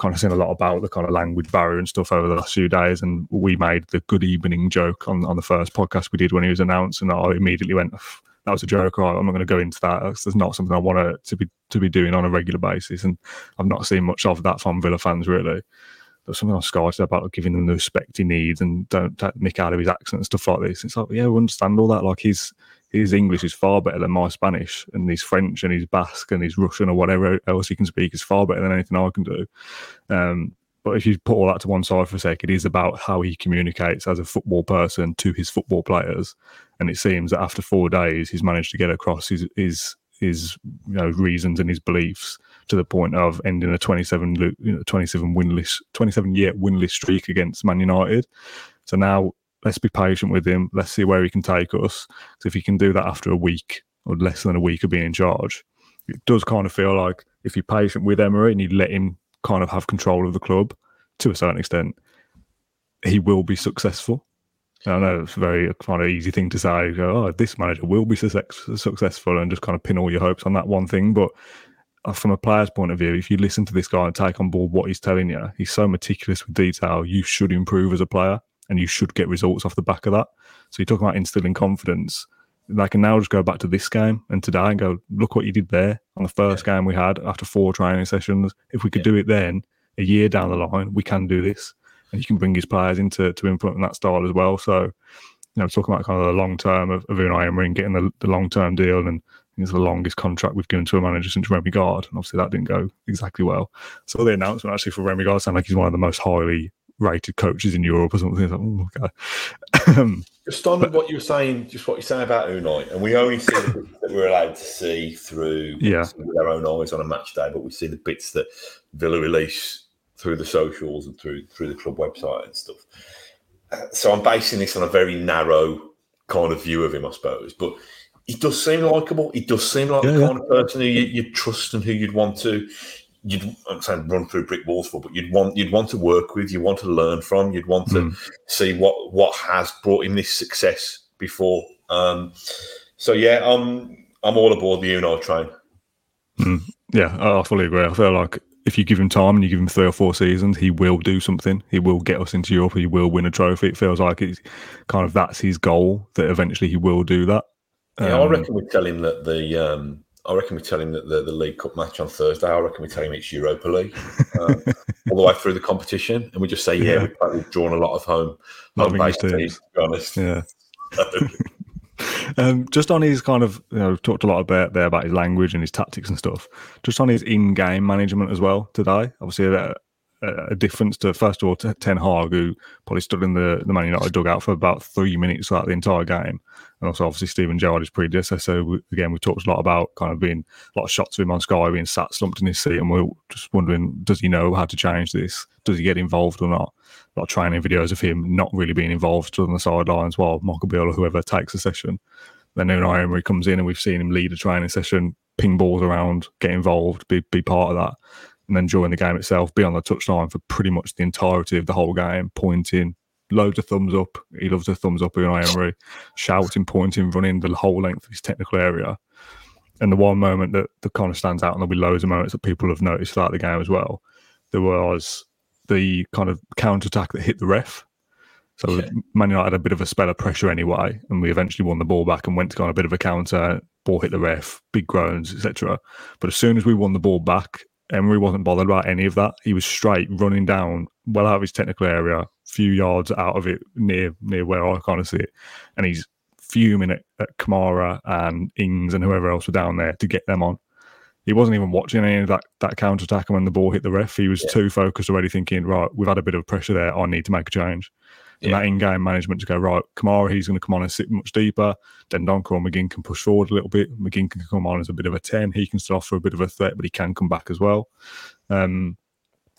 S2: kind of seen a lot about the kind of language barrier and stuff over the last few days. And we made the good evening joke on, on the first podcast we did when he was announced, and I immediately went, "Pff, "That was a joke. I'm not going to go into that. That's not something I want to, to be to be doing on a regular basis." And I've not seen much of that from Villa fans really. Something on Sky said about giving them the respect he needs and don't take Nick out of his accent and stuff like this. It's like, yeah, we understand all that. Like his his English is far better than my Spanish, and his French and his Basque and his Russian or whatever else he can speak is far better than anything I can do. Um, but if you put all that to one side for a sec, it is about how he communicates as a football person to his football players. And it seems that after four days, he's managed to get across his his his you know reasons and his beliefs to the point of ending a 27 you know, 27 winless 27 year winless streak against Man United. So now let's be patient with him. Let's see where he can take us. So if he can do that after a week or less than a week of being in charge, it does kind of feel like if you're patient with Emery and you let him kind of have control of the club to a certain extent, he will be successful. I know it's a very kind of easy thing to say. Go, oh, this manager will be success- successful, and just kind of pin all your hopes on that one thing. But uh, Uh, from a player's point of view, if you listen to this guy and take on board what he's telling you, he's so meticulous with detail. You should improve as a player, and you should get results off the back of that. So you're talking about instilling confidence. They can now just go back to this game and today and go, look what you did there on the first game we had after four training sessions. If we could do it then, a year down the line, we can do this. And you can bring his players into to implement that style as well. So, you know, talking about kind of the long term of, of Unai Emery and getting the, the long term deal, and I it's the longest contract we've given to a manager since Rémi Garde. And obviously, that didn't go exactly well. So the announcement actually for Rémi Garde sounded like he's one of the most highly rated coaches in Europe or something. It's like, oh, okay. Um,
S3: Just on what you were saying, just what you're saying about Unai, and we only see the bits that we're allowed to see through
S2: Yeah.
S3: with our own eyes on a match day, but we see the bits that Villa release through the socials and through through the club website and stuff. Uh, So I'm basing this on a very narrow kind of view of him, I suppose. But he does seem likable. He does seem like
S2: Yeah,
S3: the
S2: yeah.
S3: kind of person who you, trust and who you'd want to. You'd I'm saying run through brick walls for, but you'd want you'd want to work with, you want to learn from, you'd want to see what what has brought him this success before. Um, so yeah, I'm I'm all aboard the Unai train.
S2: Yeah, I I fully agree. I feel like if you give him time and you give him three or four seasons, he will do something. He will get us into Europe. He will win a trophy. It feels like it's kind of that's his goal. That eventually he will do that.
S3: Yeah, I
S2: Um,
S3: reckon we tell him that the um, I reckon we tell him that the, the League Cup match on Thursday. I reckon we tell him it's Europa League um, all the way through the competition, and we just say, yeah,
S2: Yeah.
S3: we've, we've drawn a lot of home home based teams. To be honest,
S2: Yeah. Um, just on his kind of, you know, we've talked a lot about there about his language and his tactics and stuff. Just on his in-game management as well today. Obviously, a, a, a difference to first of all Ten Hag, who probably stood in the the Man United dugout for about three minutes throughout the entire game, and also obviously Steven Gerrard is predecessor. So we, again, we talked a lot about kind of being a lot of shots of him on Sky being sat slumped in his seat, and we're just wondering, does he know how to change this? Does he get involved or not? A lot of training videos of him not really being involved, on the sidelines while Michael Beale or whoever takes the session. Then Unai Emery comes in and we've seen him lead a training session, ping balls around, get involved, be, be part of that. And then during the game itself, be on the touchline for pretty much the entirety of the whole game, pointing, loads of thumbs up. He loves a thumbs up, Unai Emery, shouting, pointing, running the whole length of his technical area. And the one moment that, that kind of stands out, and there'll be loads of moments that people have noticed throughout the game as well, there was the kind of counter attack that hit the ref. So
S3: Yeah.
S2: Man United had a bit of a spell of pressure anyway, and we eventually won the ball back and went to go on a bit of a counter. Ball hit the ref, big groans, etc. But as soon as we won the ball back, Emery wasn't bothered about any of that. He was straight running down, well out of his technical area, few yards out of it, near near where I kind of see it, and he's fuming at, at Kamara and Ings and whoever else were down there to get them on. He wasn't even watching any of that that counter attack, and when the ball hit the ref, he was
S3: Yeah.
S2: too focused already, thinking, right, we've had a bit of pressure there. I need to make a change. And
S3: Yeah.
S2: that in-game management to go right. Kamara, he's going to come on and sit much deeper. Dendoncker or McGinn can push forward a little bit. McGinn can come on as a bit of a ten. He can still offer a bit of a threat, but he can come back as well. Um,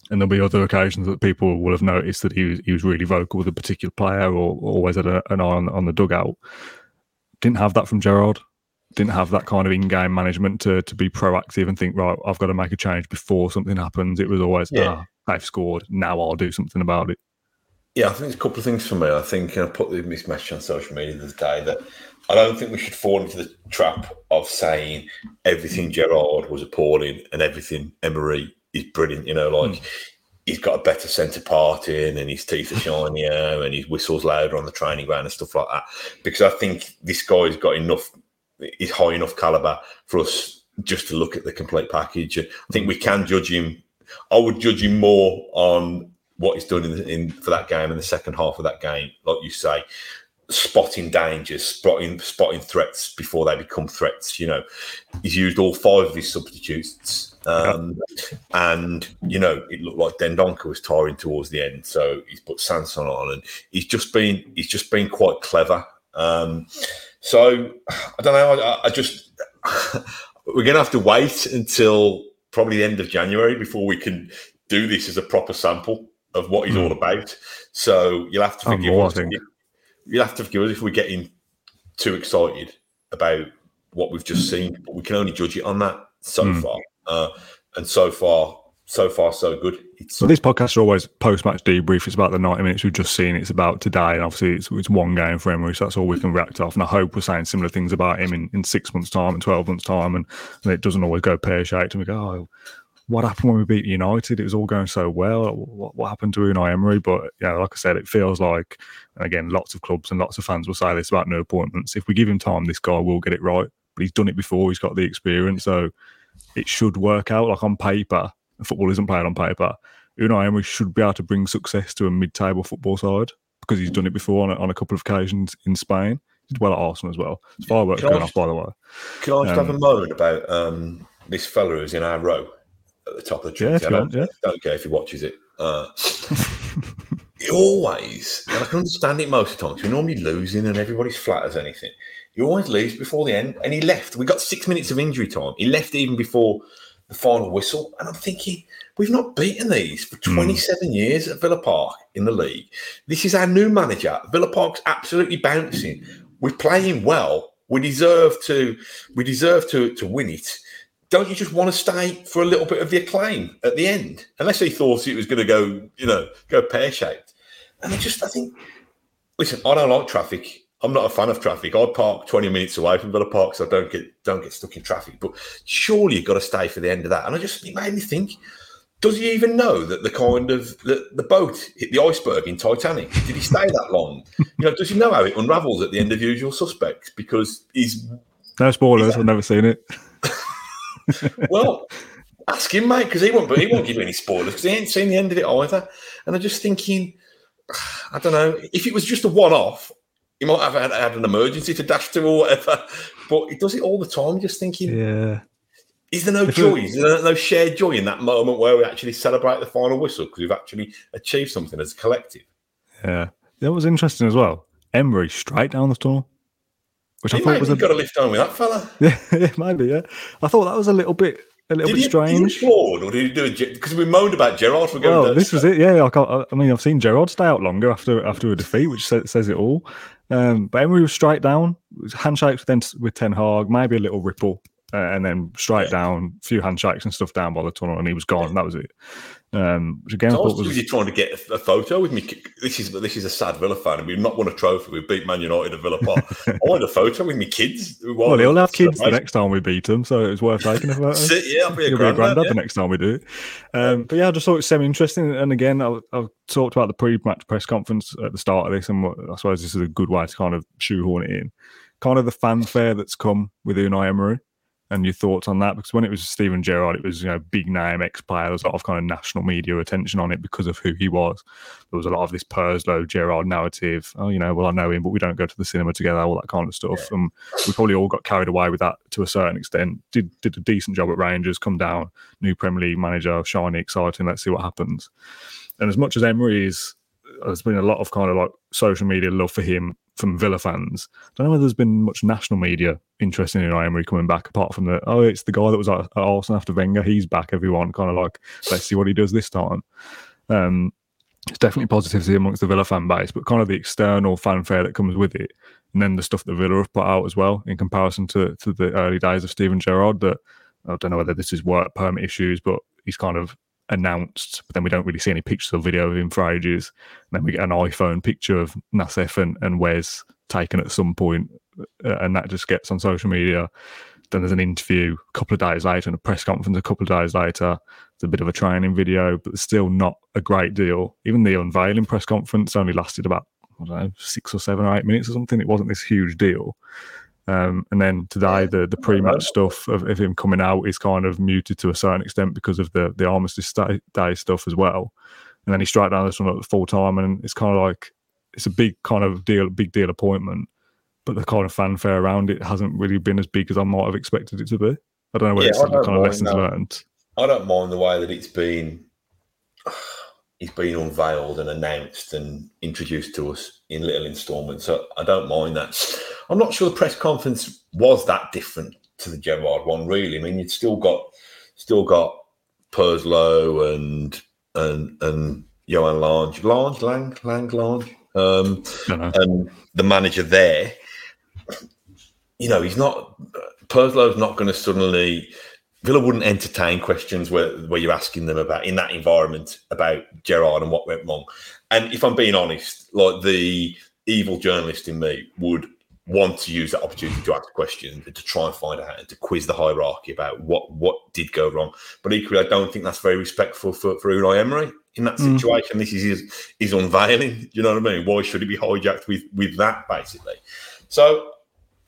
S2: and there'll be other occasions that people will have noticed that he was he was really vocal with a particular player or always had a, an eye on, on the dugout. Didn't have that from Gerrard. Didn't have that kind of in-game management to to be proactive and think right. I've got to make a change before something happens. It was always
S3: Yeah.
S2: ah, they've scored. Now I'll do something about it.
S3: Yeah, I think there's a couple of things for me. I think I put this message on social media the other day that I don't think we should fall into the trap of saying everything mm. Gerrard was appalling and everything Emery is brilliant. You know, like mm. he's got a better centre part in and his teeth are shinier and his whistles louder on the training ground and stuff like that. Because I think this guy's got enough, he's high enough caliber for us just to look at the complete package. I think we can judge him. I would judge him more on what he's done in, the, in for that game in the second half of that game, like you say, spotting dangers, spotting spotting threats before they become threats. You know, he's used all five of his substitutes, um, and you know it looked like Dendoncker was tiring towards the end, so he's put Sanson on, and he's just been he's just been quite clever. Um, so I don't know. I, I just we're going to have to wait until probably the end of January before we can do this as a proper sample of what he's all about. So you'll have to
S2: Oh,
S3: forgive
S2: more,
S3: us. You'll have to forgive us if we're getting too excited about what we've just seen. But we can only judge it on that so
S2: Mm.
S3: far. Uh, and so far, so far, so good. It's
S2: So these podcasts are always post-match debrief. It's about the ninety minutes we've just seen. It's about today, and obviously it's, it's one game for Emery, so that's all we can react off. And I hope we're saying similar things about him in, in six months' time and twelve months' time, and, and it doesn't always go pear shaped. And we go, oh, what happened when we beat United? It was all going so well. What, what happened to Unai Emery? But yeah, like I said, it feels like, and again, lots of clubs and lots of fans will say this about new appointments. If we give him time, this guy will get it right. But he's done it before. He's got the experience, so it should work out. Like on paper, football isn't played on paper. Unai Emery should be able to bring success to a mid-table football side because he's done it before on a, on a couple of occasions in Spain. He did well at Arsenal as well. It's fireworks going off, by the way.
S3: Can I just have
S2: Um,
S3: a moment about um, this fella who's in our row at the top of the
S2: Yeah,
S3: tree?
S2: you
S3: I don't,
S2: yeah.
S3: don't care if he watches it. Uh, he always, and I can understand it most of the times, we're normally losing and everybody's flat as anything. He always leaves before the end. And he left. We got six minutes of injury time. He left even before the final whistle. And I'm thinking, we've not beaten these for 27 years at Villa Park in the league. This is our new manager. Villa Park's absolutely bouncing. we're playing well. We deserve to we deserve to to win it. Don't you just want to stay for a little bit of the acclaim at the end? Unless he thought it was going to go, you know, go pear shaped. And I just I think, listen, I don't like traffic. I'm not a fan of traffic. I park 20 minutes away from Villa Park, so I don't get don't get stuck in traffic. But surely you've got to stay for the end of that. And I just it made me think does he even know that the kind of the, the boat hit the iceberg in Titanic? Did he stay that long? you know, does he know how it unravels at the end of Usual Suspects? Because he's
S2: no spoilers. I've never seen it.
S3: Well, ask him, mate, because he won't. But he won't give any spoilers because he ain't seen the end of it either. And I'm just thinking, I don't know if it was just a one-off. He might have had, had an emergency to dash to or whatever, but he does it all the time. Just thinking,
S2: yeah,
S3: is there no joy? Is there no shared joy in that moment where we actually celebrate the final whistle because we've actually achieved something as a collective?
S2: Yeah, that was interesting as well. Emery straight down the tunnel,
S3: which I thought was a... got a lift on with that fella.
S2: Yeah, maybe. Yeah, I thought that was a little bit a little
S3: did
S2: bit
S3: he,
S2: strange.
S3: Did he or did he do it? Because we moaned about Gerrard for going.
S2: Well, this was it. Yeah, I, I, mean, I've seen Gerrard stay out longer after after a defeat, which says, says it all. Um, but Emery was straight down, handshakes with, then, with Ten Hag, maybe a little ripple uh, and then straight yeah. down, a few handshakes and stuff down by the tunnel, and he was gone. Yeah. That was it. Um, which again,
S3: so
S2: I was,
S3: was trying to get a, a, photo with me? This is this is a sad Villa fan. And we've not won a trophy. We beat Man United at Villa Park. I want a photo with me kids.
S2: Well, they'll have kids the next time we beat them, so it's worth taking a photo.
S3: yeah, I'll be a,
S2: You'll
S3: granddad,
S2: be a granddad
S3: yeah.
S2: the next time we do it. Um, but yeah, I just thought it was semi interesting. And again, I, I talked about the pre-match press conference at the start of this, and I suppose this is a good way to kind of shoehorn it in. Kind of the fanfare that's come with Unai Emery and your thoughts on that because when it was Steven Gerrard, it was you know big name ex player. There was a lot of kind of national media attention on it because of who he was. There was a lot of this Purslow Gerrard narrative. Oh, you know, well I know him, but we don't go to the cinema together, all that kind of stuff. Yeah. And we probably all got carried away with that to a certain extent. Did did a decent job at Rangers, come down, new Premier League manager, shiny, exciting. Let's see what happens. And as much as Emery is, there's been a lot of kind of like social media love for him from Villa fans. I don't know whether there's been much national media interest in Emery coming back, apart from the oh, it's the guy that was at, Arsenal after Wenger. He's back. Everyone kind of like let's see what he does this time. Um, it's definitely positivity amongst the Villa fan base, but kind of the external fanfare that comes with it, and then the stuff that Villa have put out as well in comparison to to the early days of Steven Gerrard. That I don't know whether this is work permit issues, but he's kind of announced, but then we don't really see any pictures or video of him for ages. And then we get an iPhone picture of Nassef and, and Wes taken at some point, uh, and that just gets on social media. Then there's an interview a couple of days later and a press conference a couple of days later. It's a bit of a training video, but it's still not a great deal. Even the unveiling press conference only lasted about, I don't know, six or seven or eight minutes or something. It wasn't this huge deal. Um, and then today, the the pre-match stuff of, of, him coming out is kind of muted to a certain extent because of the the armistice day stuff as well. And then he strike down this one at full time, and it's kind of like it's a big kind of deal, big deal appointment. But the kind of fanfare around it hasn't really been as big as I might have expected it to be. I don't know whether yeah, it's the kind of lessons learned.
S3: I don't mind the way that it's been it's been unveiled and announced and introduced to us in little installments. So I don't mind that. I'm not sure the press conference was that different to the Gerrard one, really. I mean, you'd still got still got Purslow and and and Johan Lange, Lange, Lang, Lang, Lange, um, and the manager there. You know, he's not Purslow's not going to suddenly Villa wouldn't entertain questions where, where you're asking them about in that environment about Gerrard and what went wrong. And if I'm being honest, like the evil journalist in me would want to use that opportunity to ask questions and to try and find out and to quiz the hierarchy about what what did go wrong. But equally, I don't think that's very respectful for, for Unai Emery in that mm. situation. Mm. This is his, his unveiling. You know what I mean? Why should he be hijacked with with that basically? So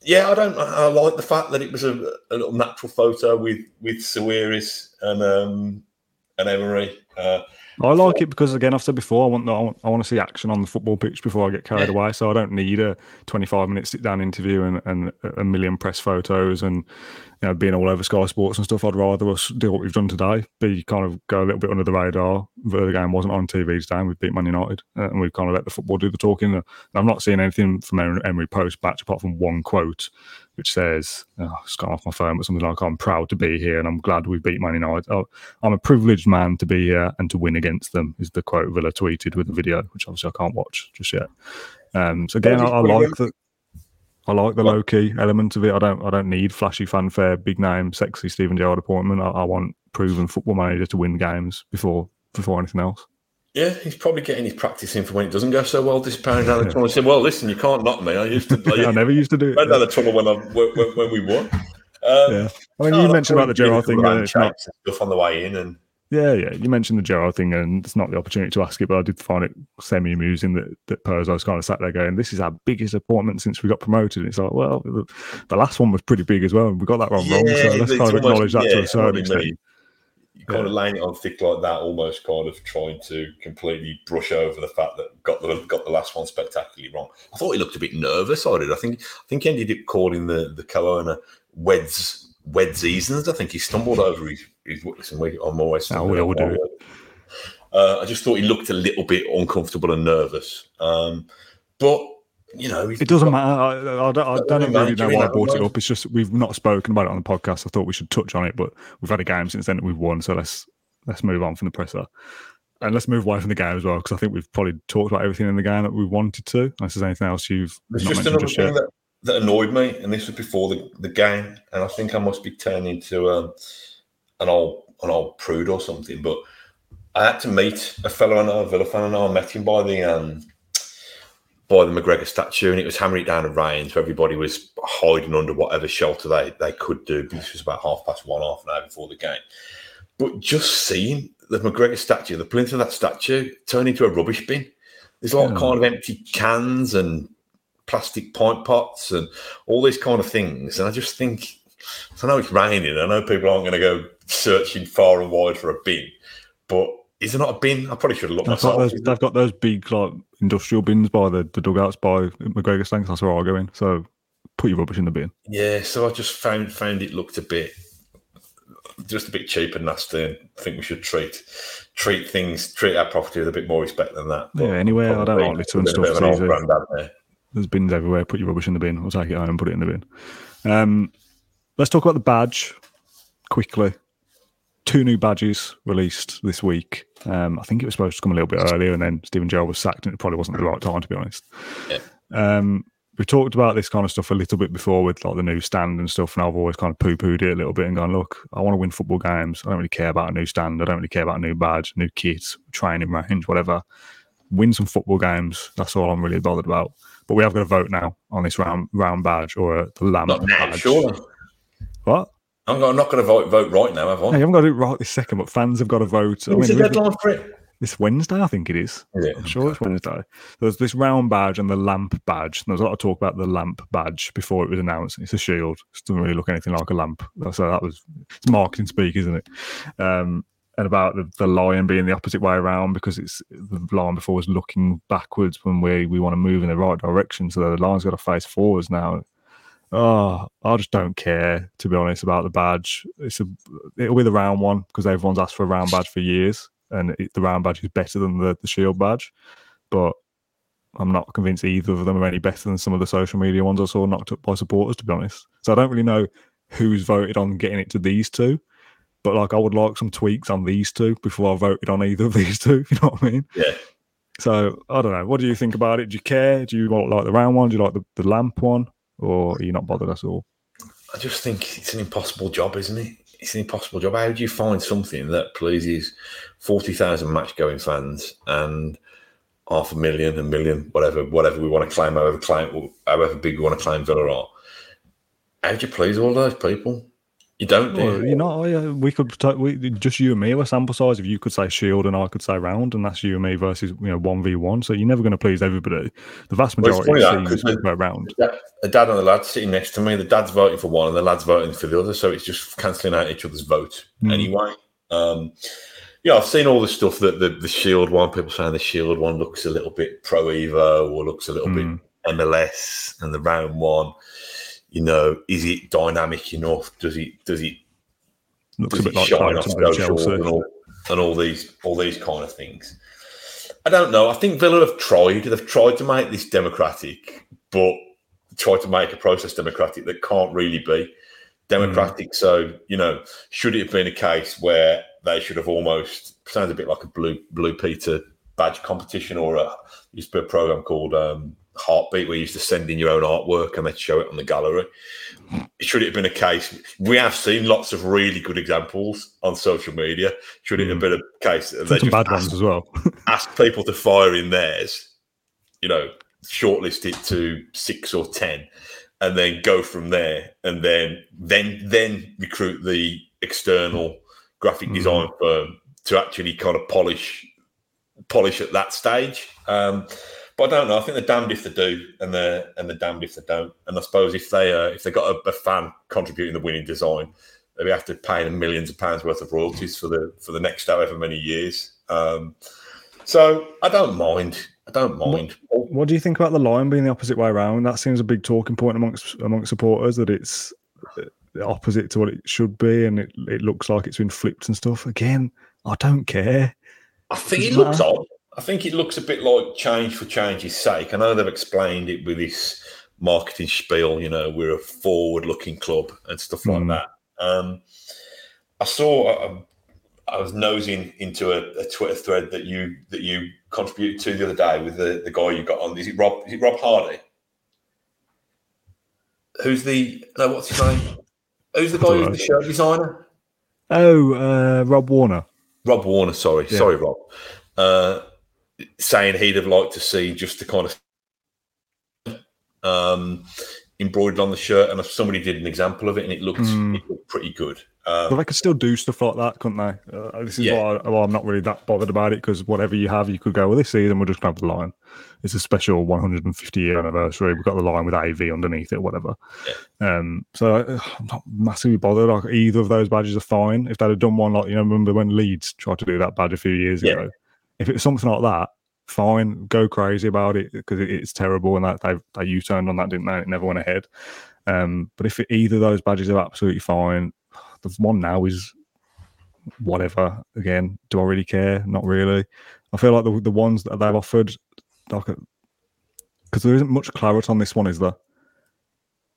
S3: yeah, I don't. I like the fact that it was a, a little natural photo with with Sawiris and um and Emery. Uh,
S2: I like it because again, I've said before, I want, I want I want to see action on the football pitch before I get carried yeah. away. So I don't need a 25 minute sit down interview and, and a million press photos and you know being all over Sky Sports and stuff. I'd rather us do what we've done today, be kind of go a little bit under the radar. The game wasn't on TV today. We beat Man United uh, and we've kind of let the football do the talking. I'm not seeing anything from Emery post match apart from one quote which says, oh, it's gone off my phone, but something like, I'm proud to be here and I'm glad we beat Man United. Oh, I'm a privileged man to be here and to win against them, is the quote Villa tweeted with the video, which obviously I can't watch just yet. Um, so again, I, I like that. I like the low key element of it. I don't. I don't need flashy fanfare, big name, sexy Steven Gerrard appointment. I, I want proven football manager to win games before before anything else.
S3: Yeah, he's probably getting his practice in for when it doesn't go so well. This parent down the tunnel said, "Well, listen, you can't knock me. I used to.
S2: I never used to do it.
S3: I down the tunnel when, I, when, when we won. Um,
S2: yeah, I mean, you mentioned about the Gerrard thing.
S3: Not... stuff on the way in, and
S2: yeah, yeah. You mentioned the Gerrard thing, and it's not the opportunity to ask it, but I did find it semi amusing that that Pers was kind of sat there going, "This is our biggest appointment since we got promoted." And it's like, well, the, the, last one was pretty big as well, and we got that one yeah, wrong. So let's kind of acknowledge that yeah, to a certain extent
S3: you kind yeah. of laying it on thick like that, almost kind of trying to completely brush over the fact that got the got the last one spectacularly wrong. I thought he looked a bit nervous. I did. I think I think he ended up calling the the co-owner Weds Wed Seasons. I think he stumbled over his his listen. We, I'm always
S2: oh, we all do.
S3: Uh, I just thought he looked a little bit uncomfortable and nervous. Um, but you know,
S2: it doesn't matter. I, I, don't, I don't really know why I brought it up. It's just we've not spoken about it on the podcast. I thought we should touch on it, but we've had a game since then that we've won. So let's let's move on from the presser and let's move away from the game as well because I think we've probably talked about everything in the game that we wanted to. Unless there's anything else you've
S3: there's just another just thing that, that, annoyed me, and this was before the, the game, and I think I must be turning to um, an old an old prude or something. But I had to meet a fellow I know, a Villa fan, and I met him by the um, by the McGregor statue, and it was hammering it down in rain, so everybody was hiding under whatever shelter they, they could do. This was about half past one, half an hour before the game. But just seeing the McGregor statue, the plinth of that statue turn into a rubbish bin. There's all kind of empty cans and plastic pint pots and all these kind of things. And I just think, I know it's raining. I know people aren't going to go searching far and wide for a bin, but is there not a bin? I probably should have looked
S2: they've
S3: myself.
S2: Got those, they've got those big like industrial bins by the, the dugouts by McGregor's Stanks. That's where I go in. So put your rubbish in the bin.
S3: Yeah, so I just found found it looked a bit just a bit cheap and nasty. And I think we should treat treat things treat our property with a bit more respect than that.
S2: But yeah, anywhere I don't like litter and stuff. There. There's bins everywhere. Put your rubbish in the bin. I'll take it home and put it in the bin. Um, let's talk about the badge quickly two new badges released this week. Um, I think it was supposed to come a little bit earlier, and then Steven Gerrard was sacked, and it probably wasn't the right time, to be honest. Yeah. Um, we talked about this kind of stuff a little bit before with like the new stand and stuff, and I've always kind of poo pooed it a little bit and gone, look, I want to win football games. I don't really care about a new stand. I don't really care about a new badge, new kit, training range, whatever. Win some football games. That's all I'm really bothered about. But we have got a vote now on this round round badge or the lamp
S3: Not
S2: badge.
S3: Sure.
S2: What?
S3: I'm not going to vote vote right now, have I?
S2: No, you haven't got to do it right this second, but fans have got to vote.
S3: What's the deadline for it?
S2: This Wednesday, I think it is.
S3: is it?
S2: I'm sure it's Wednesday. There's this round badge and the lamp badge. And there's a lot of talk about the lamp badge before it was announced. It's a shield. It doesn't really look anything like a lamp. So that was it's marketing speak, isn't it? Um, and about the, the lion being the opposite way around because it's the lion before was looking backwards when we we want to move in the right direction. So the lion's got to face forwards now oh, I just don't care to be honest about the badge. It's a it'll be the round one because everyone's asked for a round badge for years, and it, the round badge is better than the, the shield badge. But I'm not convinced either of them are any better than some of the social media ones I saw knocked up by supporters. To be honest, so I don't really know who's voted on getting it to these two. But like, I would like some tweaks on these two before I voted on either of these two. You know what I mean?
S3: Yeah.
S2: So I don't know. What do you think about it? Do you care? Do you like the round one? Do you like the, the lamp one? Or are you not bothered at all?
S3: I just think it's an impossible job, isn't it? It's an impossible job. How do you find something that pleases 40,000 match going fans and half a million, a million, whatever, whatever we want to claim, however, claim, however big we want to claim Villa are? How do you please all those people? You don't, do
S2: well, you? know, yeah, we could we, just you and me a sample size. If you could say shield and I could say round, and that's you and me versus you know one v one. So you're never going to please everybody. The vast majority well, of teams go round.
S3: The dad and the lad sitting next to me. The dad's voting for one, and the lad's voting for the other. So it's just cancelling out each other's vote mm. anyway. Um, yeah, I've seen all the stuff that the, the Shield one. People saying the Shield one looks a little bit pro Evo or looks a little mm. bit MLS, and the round one you know, is it dynamic enough? Does it does it
S2: looks does a bit like shine off social
S3: and all, and all these all these kind of things? I don't know. I think Villa have tried. They've tried to make this democratic, but tried to make a process democratic that can't really be democratic. Mm. So, you know, should it have been a case where they should have almost sounds a bit like a blue blue Peter badge competition or a used to be a program called um, Hartbeat where you used to send in your own artwork and they'd show it on the gallery. Should it have been a case? We have seen lots of really good examples on social media. Should it have been a case? that they
S2: Some
S3: just
S2: bad
S3: asked-
S2: ones as well.
S3: ask people to fire in theirs, you know, shortlist it to six or ten, and then go from there, and then then then recruit the external graphic
S2: Mhm.
S3: design firm to actually kind of polish polish at that stage. Um, but I don't know. I think they're damned if they do, and they're and they're damned if they don't. And I suppose if they uh, if they got a, a fan contributing the winning design, they have to pay them millions of pounds worth of royalties for the for the next however many years. Um, so I don't mind. I don't mind.
S2: What do you think about the line being the opposite way around? That seems a big talking point amongst amongst supporters that it's uh, the opposite to what it should be, and it, it looks like it's been flipped and stuff. Again, I don't care.
S3: I think it
S2: Doesn't
S3: looks
S2: matter.
S3: odd. I think it looks a bit like change for change's sake. I know they've explained it with this marketing spiel. You know, we're a forward-looking club and stuff like
S2: Mm.
S3: that. Um, I saw. I, I was nosing into a, a Twitter thread that you that you contributed to the other day with the, the guy you got on. Is it Rob? Is it Rob Hardy? Who's the no? What's his name? Who's the guy who's the shirt designer?
S2: Oh, uh, Rob Warner.
S3: Rob Warner, sorry,
S2: Yeah.
S3: sorry, Rob, uh, saying he'd have liked to see just the kind of um, embroidered on the shirt, and if somebody did an example of it, and it looked,
S2: Mm.
S3: it looked pretty good.
S2: But
S3: Um,
S2: they could still do stuff like that, couldn't they? Uh, this is
S3: Yeah.
S2: why, I, why I'm not really that bothered about it because whatever you have, you could go, well, this season we'll just going to have the line. It's a special 150 year anniversary. We've got the line with AV underneath it, whatever. Um, so uh, I'm not massively bothered. Like, either of those badges are fine. If they'd have done one like, you know, remember when Leeds tried to do that badge a few years
S3: Yeah.
S2: ago? If it's something like that, fine, go crazy about it because it, it's terrible and that they they U turned on that, didn't they? It never went ahead. Um, but if it, either of those badges are absolutely fine, the one now is whatever. Again, do I really care? Not really. I feel like the the ones that they've offered, like, because there isn't much clarity on this one, is there?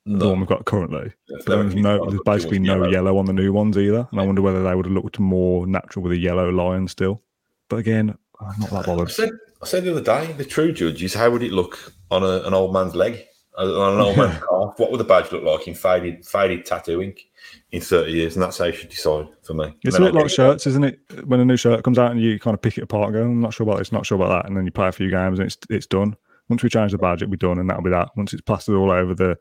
S2: The one we've got currently.
S3: They've
S2: there's no, there's basically no
S3: yellow.
S2: yellow. on the new ones either, and I wonder whether they would have looked more natural with a yellow line still. But again, I'm not that
S3: I
S2: bothered.
S3: said, I said the other day, the true judge is how would it look on a, an old man's leg, uh, on an old man's calf? What would the badge look like in faded, faded tattoo ink in 30 years? And that's how you should decide for me.
S2: It's a
S3: then
S2: like shirts, isn't it? When a new shirt comes out and you kind of pick it apart, and go, I'm not sure about this, not sure about that, and then you play a few games and it's it's done. Once we change the badge, it'll be done, and that'll be that. Once it's plastered all over the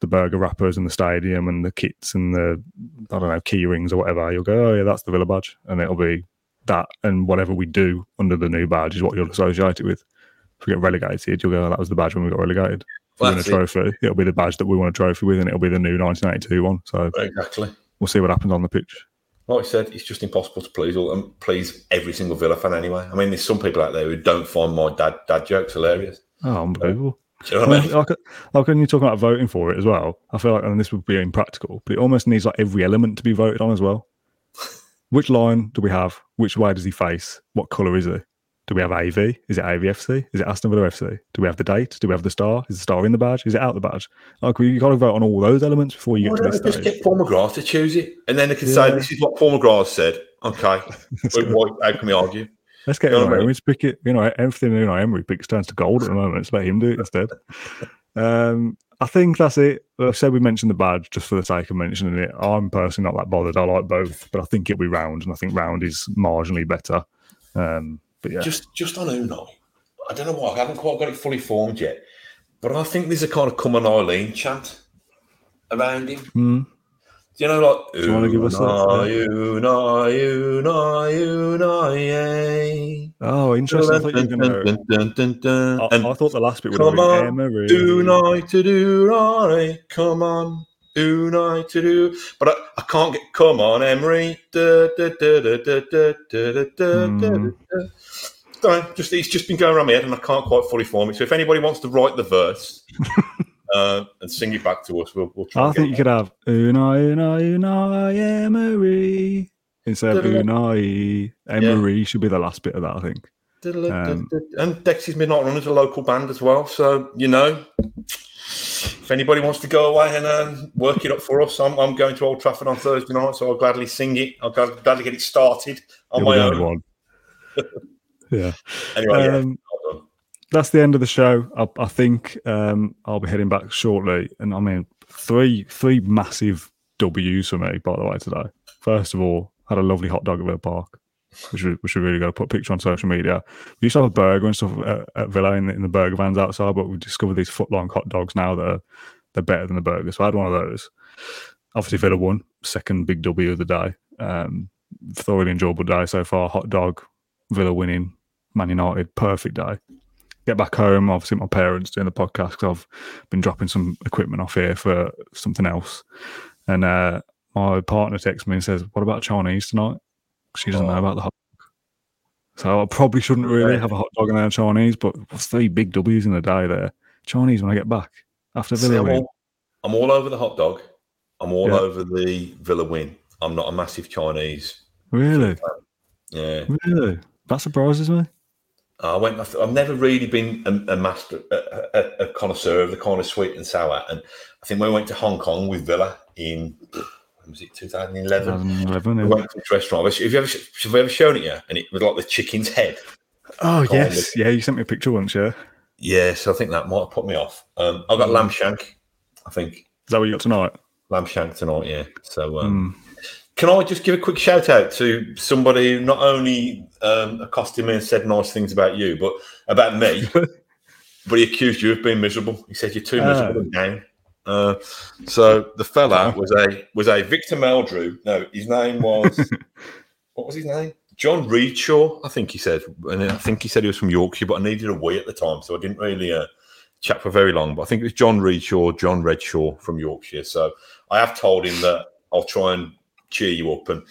S2: the burger wrappers and the stadium and the kits and the I don't know key rings or whatever, you'll go, oh yeah, that's the Villa badge, and it'll be that. And whatever we do under the new badge is what you'll associate it with. If we get relegated, you'll go, oh, that was the badge when we got relegated. If we win a
S3: that's it.
S2: trophy, it'll be the badge that we won a trophy with, and it'll be the new 1982 one. So
S3: Exactly.
S2: we'll see what happens on the pitch.
S3: Like I said, it's just impossible to please all and please every single Villa fan anyway. I mean, there's some people out there who don't find my dad dad jokes hilarious.
S2: Oh, unbelievable.
S3: Do you know what I mean?
S2: like, like when you're talking about voting for it as well, I feel like, and this would be impractical, but it almost needs like every element to be voted on as well. Which line do we have? Which way does he face? What colour is he? Do we have AV? Is it AVFC? Is it Aston Villa FC? Do we have the date? Do we have the star? Is the star in the badge? Is it out the badge? Like we got to vote on all those elements before you
S3: Why
S2: get to this
S3: just
S2: stage.
S3: get Paul McGrath to choose it, and then they can say this is what Paul McGrath said. Okay, how can we argue?
S2: Let's get
S3: You know what I mean?
S2: Emery. Pick it. You know, everything you know, Emery picks turns to gold at the moment. Let's let him do it instead. Um, I think that's it. I said we mentioned the badge just for the sake of mentioning it. I'm personally not that bothered. I like both, but I think it'll be round, and I think round is marginally better. Um, but yeah,
S3: Just just on Unai, I don't know why I haven't quite got it fully formed yet, but I think there's a kind of come on Eileen chant around him.
S2: Hmm.
S3: Do you know, like, do
S2: you want to give us that? Oh, interesting. I thought, you I thought the last bit would have been
S3: Emma.
S2: do
S3: Unite to do, right? Come on. Unite to do. But I, can't get. Come on, Emery. Just it's just been going around my head, and I can't quite fully form it. So if anybody wants to write the verse, uh, and sing it back to us, we'll, we'll try.
S2: I
S3: and
S2: think you could have Unai, Unai, Unai, Emery instead of Unai. Emery should be the last bit of that. I think. um,
S3: and Dexys Midnight Run is a local band as well. So you know, if anybody wants to go away and uh, work it up for us, I'm, I'm going to Old Trafford on Thursday night, so I'll gladly sing it. I'll gladly get it started on
S2: You're
S3: my own.
S2: one. Yeah.
S3: Anyway,
S2: Um,
S3: well done.
S2: That's the end of the show. I, I think um, I'll be heading back shortly, and I mean three three massive W's for me. By the way, today. First of all, had a lovely hot dog at Villa Park, which we, which we really got to put a picture on social media. We used to have a burger and stuff at, at Villa in the, in the burger vans outside, but we've discovered these foot long hot dogs now that are they're better than the burger. So I had one of those. Obviously, Villa won, second big W of the day. Um, thoroughly enjoyable day so far. Hot dog, Villa winning, Man United, perfect day get back home. Obviously, my parents doing the podcast because I've been dropping some equipment off here for something else. And uh, my partner texts me and says, "What about Chinese tonight?" She doesn't know
S3: Oh.
S2: about the hot dog. So I probably shouldn't really
S3: Yeah.
S2: have a hot dog and then a Chinese, but three big W's in the day there? Chinese when I get back after
S3: See,
S2: Villa
S3: I'm,
S2: win.
S3: all, I'm all over the hot dog. I'm all
S2: Yeah.
S3: over the Villa win. I'm not a massive Chinese.
S2: Really,
S3: Yeah,
S2: really, that surprises me.
S3: I went. I've never really been a, a master, a, a, a connoisseur of the kind of sweet and sour. And I think when we went to Hong Kong with Villa in when was it 2011?
S2: 2011,
S3: We went to this restaurant. Have you ever have ever shown it you? And it was like the chicken's head.
S2: Oh yes, yeah. You sent me a picture once, yeah.
S3: Yeah, so I think that might have put me off. Um, I got lamb shank. I think is
S2: that what you got tonight?
S3: lamb shank tonight. Yeah. So um,
S2: Mm.
S3: Can I just give a quick shout out to somebody who not only um, accosted me and said nice things about you, but about me, but he accused you of being miserable. He said you're too
S2: Ah.
S3: miserable and down. Uh, so the fella was a was a Victor Meldrew. No, his name was what was his name? John Reedshaw, I think he said, and I think he said he was from Yorkshire, but I needed a wee at the time, so I didn't really uh, chat for very long. But I think it was John Reedshaw, John Redshaw from Yorkshire. So I have told him that I'll try and cheer you up, and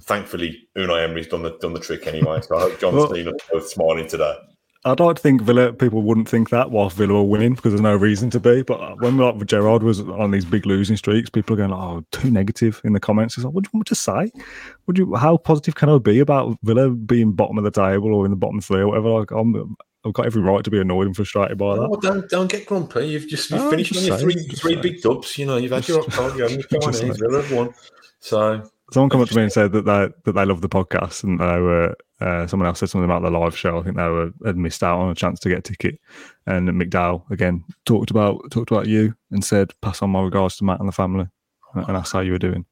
S3: thankfully Unai Emery's done the done the trick anyway. So I hope John
S2: Well-
S3: Cena is both smiling today.
S2: I'd like to think Villa people wouldn't think that whilst Villa were winning because there's no reason to be. But when like Gerrard was on these big losing streaks, people are going, "Oh, too negative" in the comments. It's like, what do you want me to say? Would you? How positive can I be about Villa being bottom of the table or in the bottom three or whatever? Like, I'm, I've got every right to be annoyed and frustrated by that.
S3: Oh, don't don't get grumpy. You've just you've
S2: Oh,
S3: finished on your
S2: saying,
S3: three three
S2: saying.
S3: big dubs. You know, you've had your
S2: Just-
S3: Octavio, you've had your
S2: just
S3: Villa have won. So
S2: Someone come up to me and said that they that they love the podcast and they were uh, someone else said something about the live show. I think they were had missed out on a chance to get a ticket. And McDowell again talked about talked about you and said pass on my regards to Mat and the family and and asked how you were doing.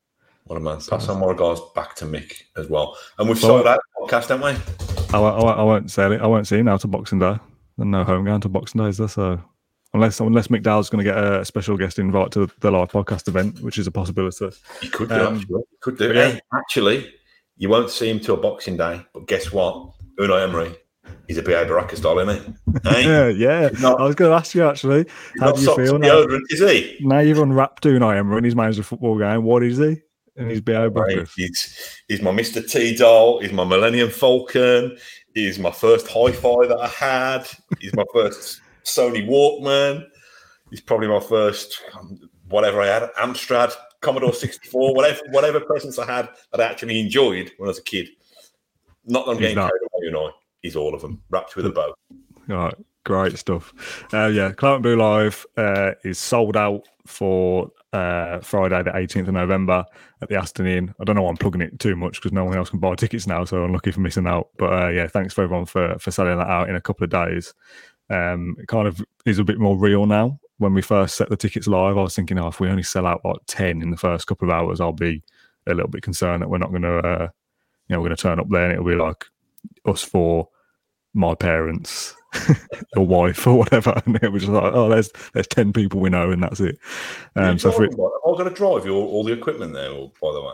S3: what a man. Pass on my regards back to Mick as well. And we've
S2: Well-
S3: sold out the podcast, haven't we?
S2: I, won't- I, I won't say it. I won't see him now to Boxing Day. There's no home game to Boxing Day, is there? So unless unless McDowell's going to get a special guest invite to the live podcast event, which is a possibility.
S3: He could do
S2: Um,
S3: actually. You could do.
S2: but yeah.
S3: Hey, actually, you won't see him till Boxing Day. But guess what? Unai Emery, he's a BA Baraka style, isn't he? Hey,
S2: Yeah, yeah.
S3: not-
S2: I was going to ask you actually. How do you
S3: socks
S2: feel
S3: and
S2: now?
S3: deodorant, is he?
S2: Now you've unwrapped Unai Emery and he's managed a football game. What is he? And he's BO
S3: Right,
S2: breakfast.
S3: He's, he's my Mr. T doll. He's my Millennium Falcon. He's my first hi fi that I had. He's my first Sony Walkman. He's probably my first um, whatever I had Amstrad, Commodore 64, whatever whatever presents I had that I actually enjoyed when I was a kid. Not that I'm getting carried away, you know. He's all of them, wrapped with a bow.
S2: Right, great stuff. Uh, yeah, Claret Blue Live uh, is sold out for uh, Friday, the 18th of November at the Aston Inn. I don't know why I'm plugging it too much because no one else can buy tickets now, so I'm lucky for missing out. But uh, yeah, thanks for everyone for for selling that out in a couple of days. Um, it kind of is a bit more real now. When we first set the tickets live, I was thinking, oh, if we only sell out like 10 in the first couple of hours, I'll be a little bit concerned that we're not going to, uh, you know, we're going to turn up there and it'll be like us four, my parents, your wife, or whatever. And it was just like, oh, there's there's 10 people we know, and that's it. Um, so for,
S3: I've got to drive you all, all the equipment there, or- by the way.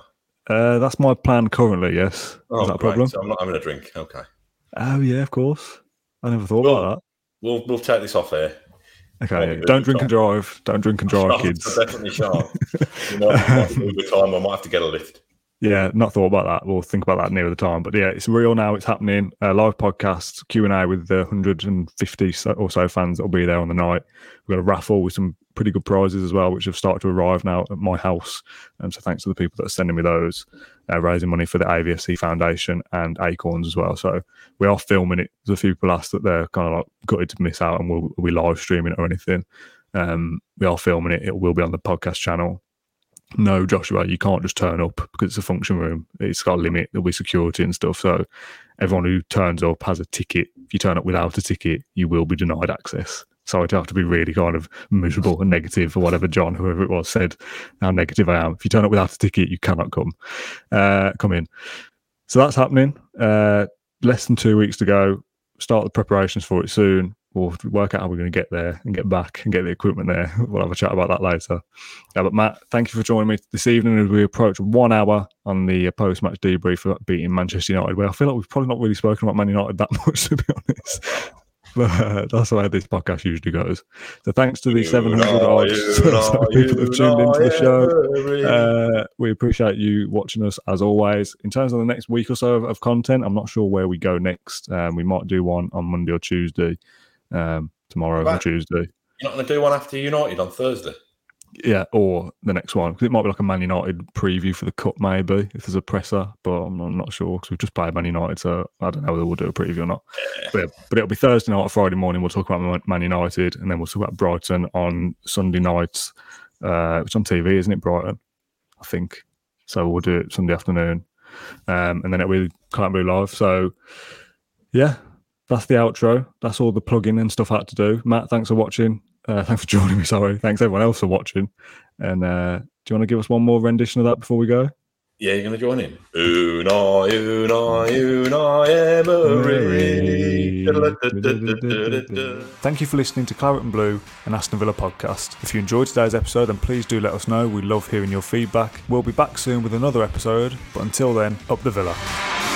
S2: uh, that's my plan currently, yes.
S3: Oh,
S2: is that
S3: great.
S2: problem?
S3: So I'm not having a drink. Okay.
S2: Oh, yeah, of course. I never thought
S3: Well,
S2: about
S3: We'll we'll take this off here.
S2: Okay, yeah. don't drink and drive. Don't drink and drive, kids.
S3: I definitely shan't. you know, over time, I might have to get a lift.
S2: Yeah, not thought about that. We'll think about that near the time. But yeah, it's real now. It's happening. Uh, live podcast Q and A with the 150 or so fans that will be there on the night. We've got a raffle with some pretty good prizes as well, which have started to arrive now at my house. Um, so thanks to the people that are sending me those, uh, raising money for the AVFC Foundation and Acorns as well. So we are filming it. There's a few people asked that they're kind of like gutted to miss out, and we'll, we'll be live streaming it or anything. Um, we are filming it. It will be on the podcast channel. no, Joshua, you can't just turn up because it's a function room. It's got a limit. There'll be security and stuff. So everyone who turns up has a ticket. If you turn up without a ticket, you will be denied access. So I'd have to be really kind of miserable and negative or whatever John, whoever it was, said how negative I am. If you turn up without a ticket, you cannot come uh, come in. So that's happening. Uh, less than two weeks to go. Start the preparations for it soon. We'll work out how we're going to get there and get back and get the equipment there. We'll have a chat about that later. Yeah, but Mat, thank you for joining me this evening as we approach one hour on the post match debrief for beating Manchester United. Where I feel like we've probably not really spoken about Man United that much, to be honest. But uh, that's the way this podcast usually goes. So thanks to the 700 odd people who've tuned into the show. Uh, we appreciate you watching us as always. In terms of the next week or so of, of content, I'm not sure where we go next. Um, we might do one on Monday or Tuesday, um, tomorrow or Tuesday.
S3: You're not going to do one after United on Thursday?
S2: Yeah, or the next one because it might be like a Man United preview for the cup, maybe if there's a presser, but I'm not, I'm not sure because we've just played Man United, so I don't know whether we'll do a preview or not. Yeah. But, but it'll be Thursday night or Friday morning. We'll talk about Man United, and then we'll talk about Brighton on Sunday night. Uh, it's on TV, isn't it? Brighton, I think. So we'll do it Sunday afternoon, um, and then it'll be Can't Be Live. So yeah, that's the outro. That's all the plugging and stuff I had to do. Mat, thanks for watching. Uh, thanks for joining me. Sorry. Thanks everyone else for watching. And uh, do you want to give us one more rendition of that before we go?
S3: Yeah, you're going to join in. Unai, Unai, Unai Emery.
S2: Thank you for listening to Claret and Blue, an Aston Villa podcast. If you enjoyed today's episode, then please do let us know. We love hearing your feedback. We'll be back soon with another episode, but until then, up the Villa.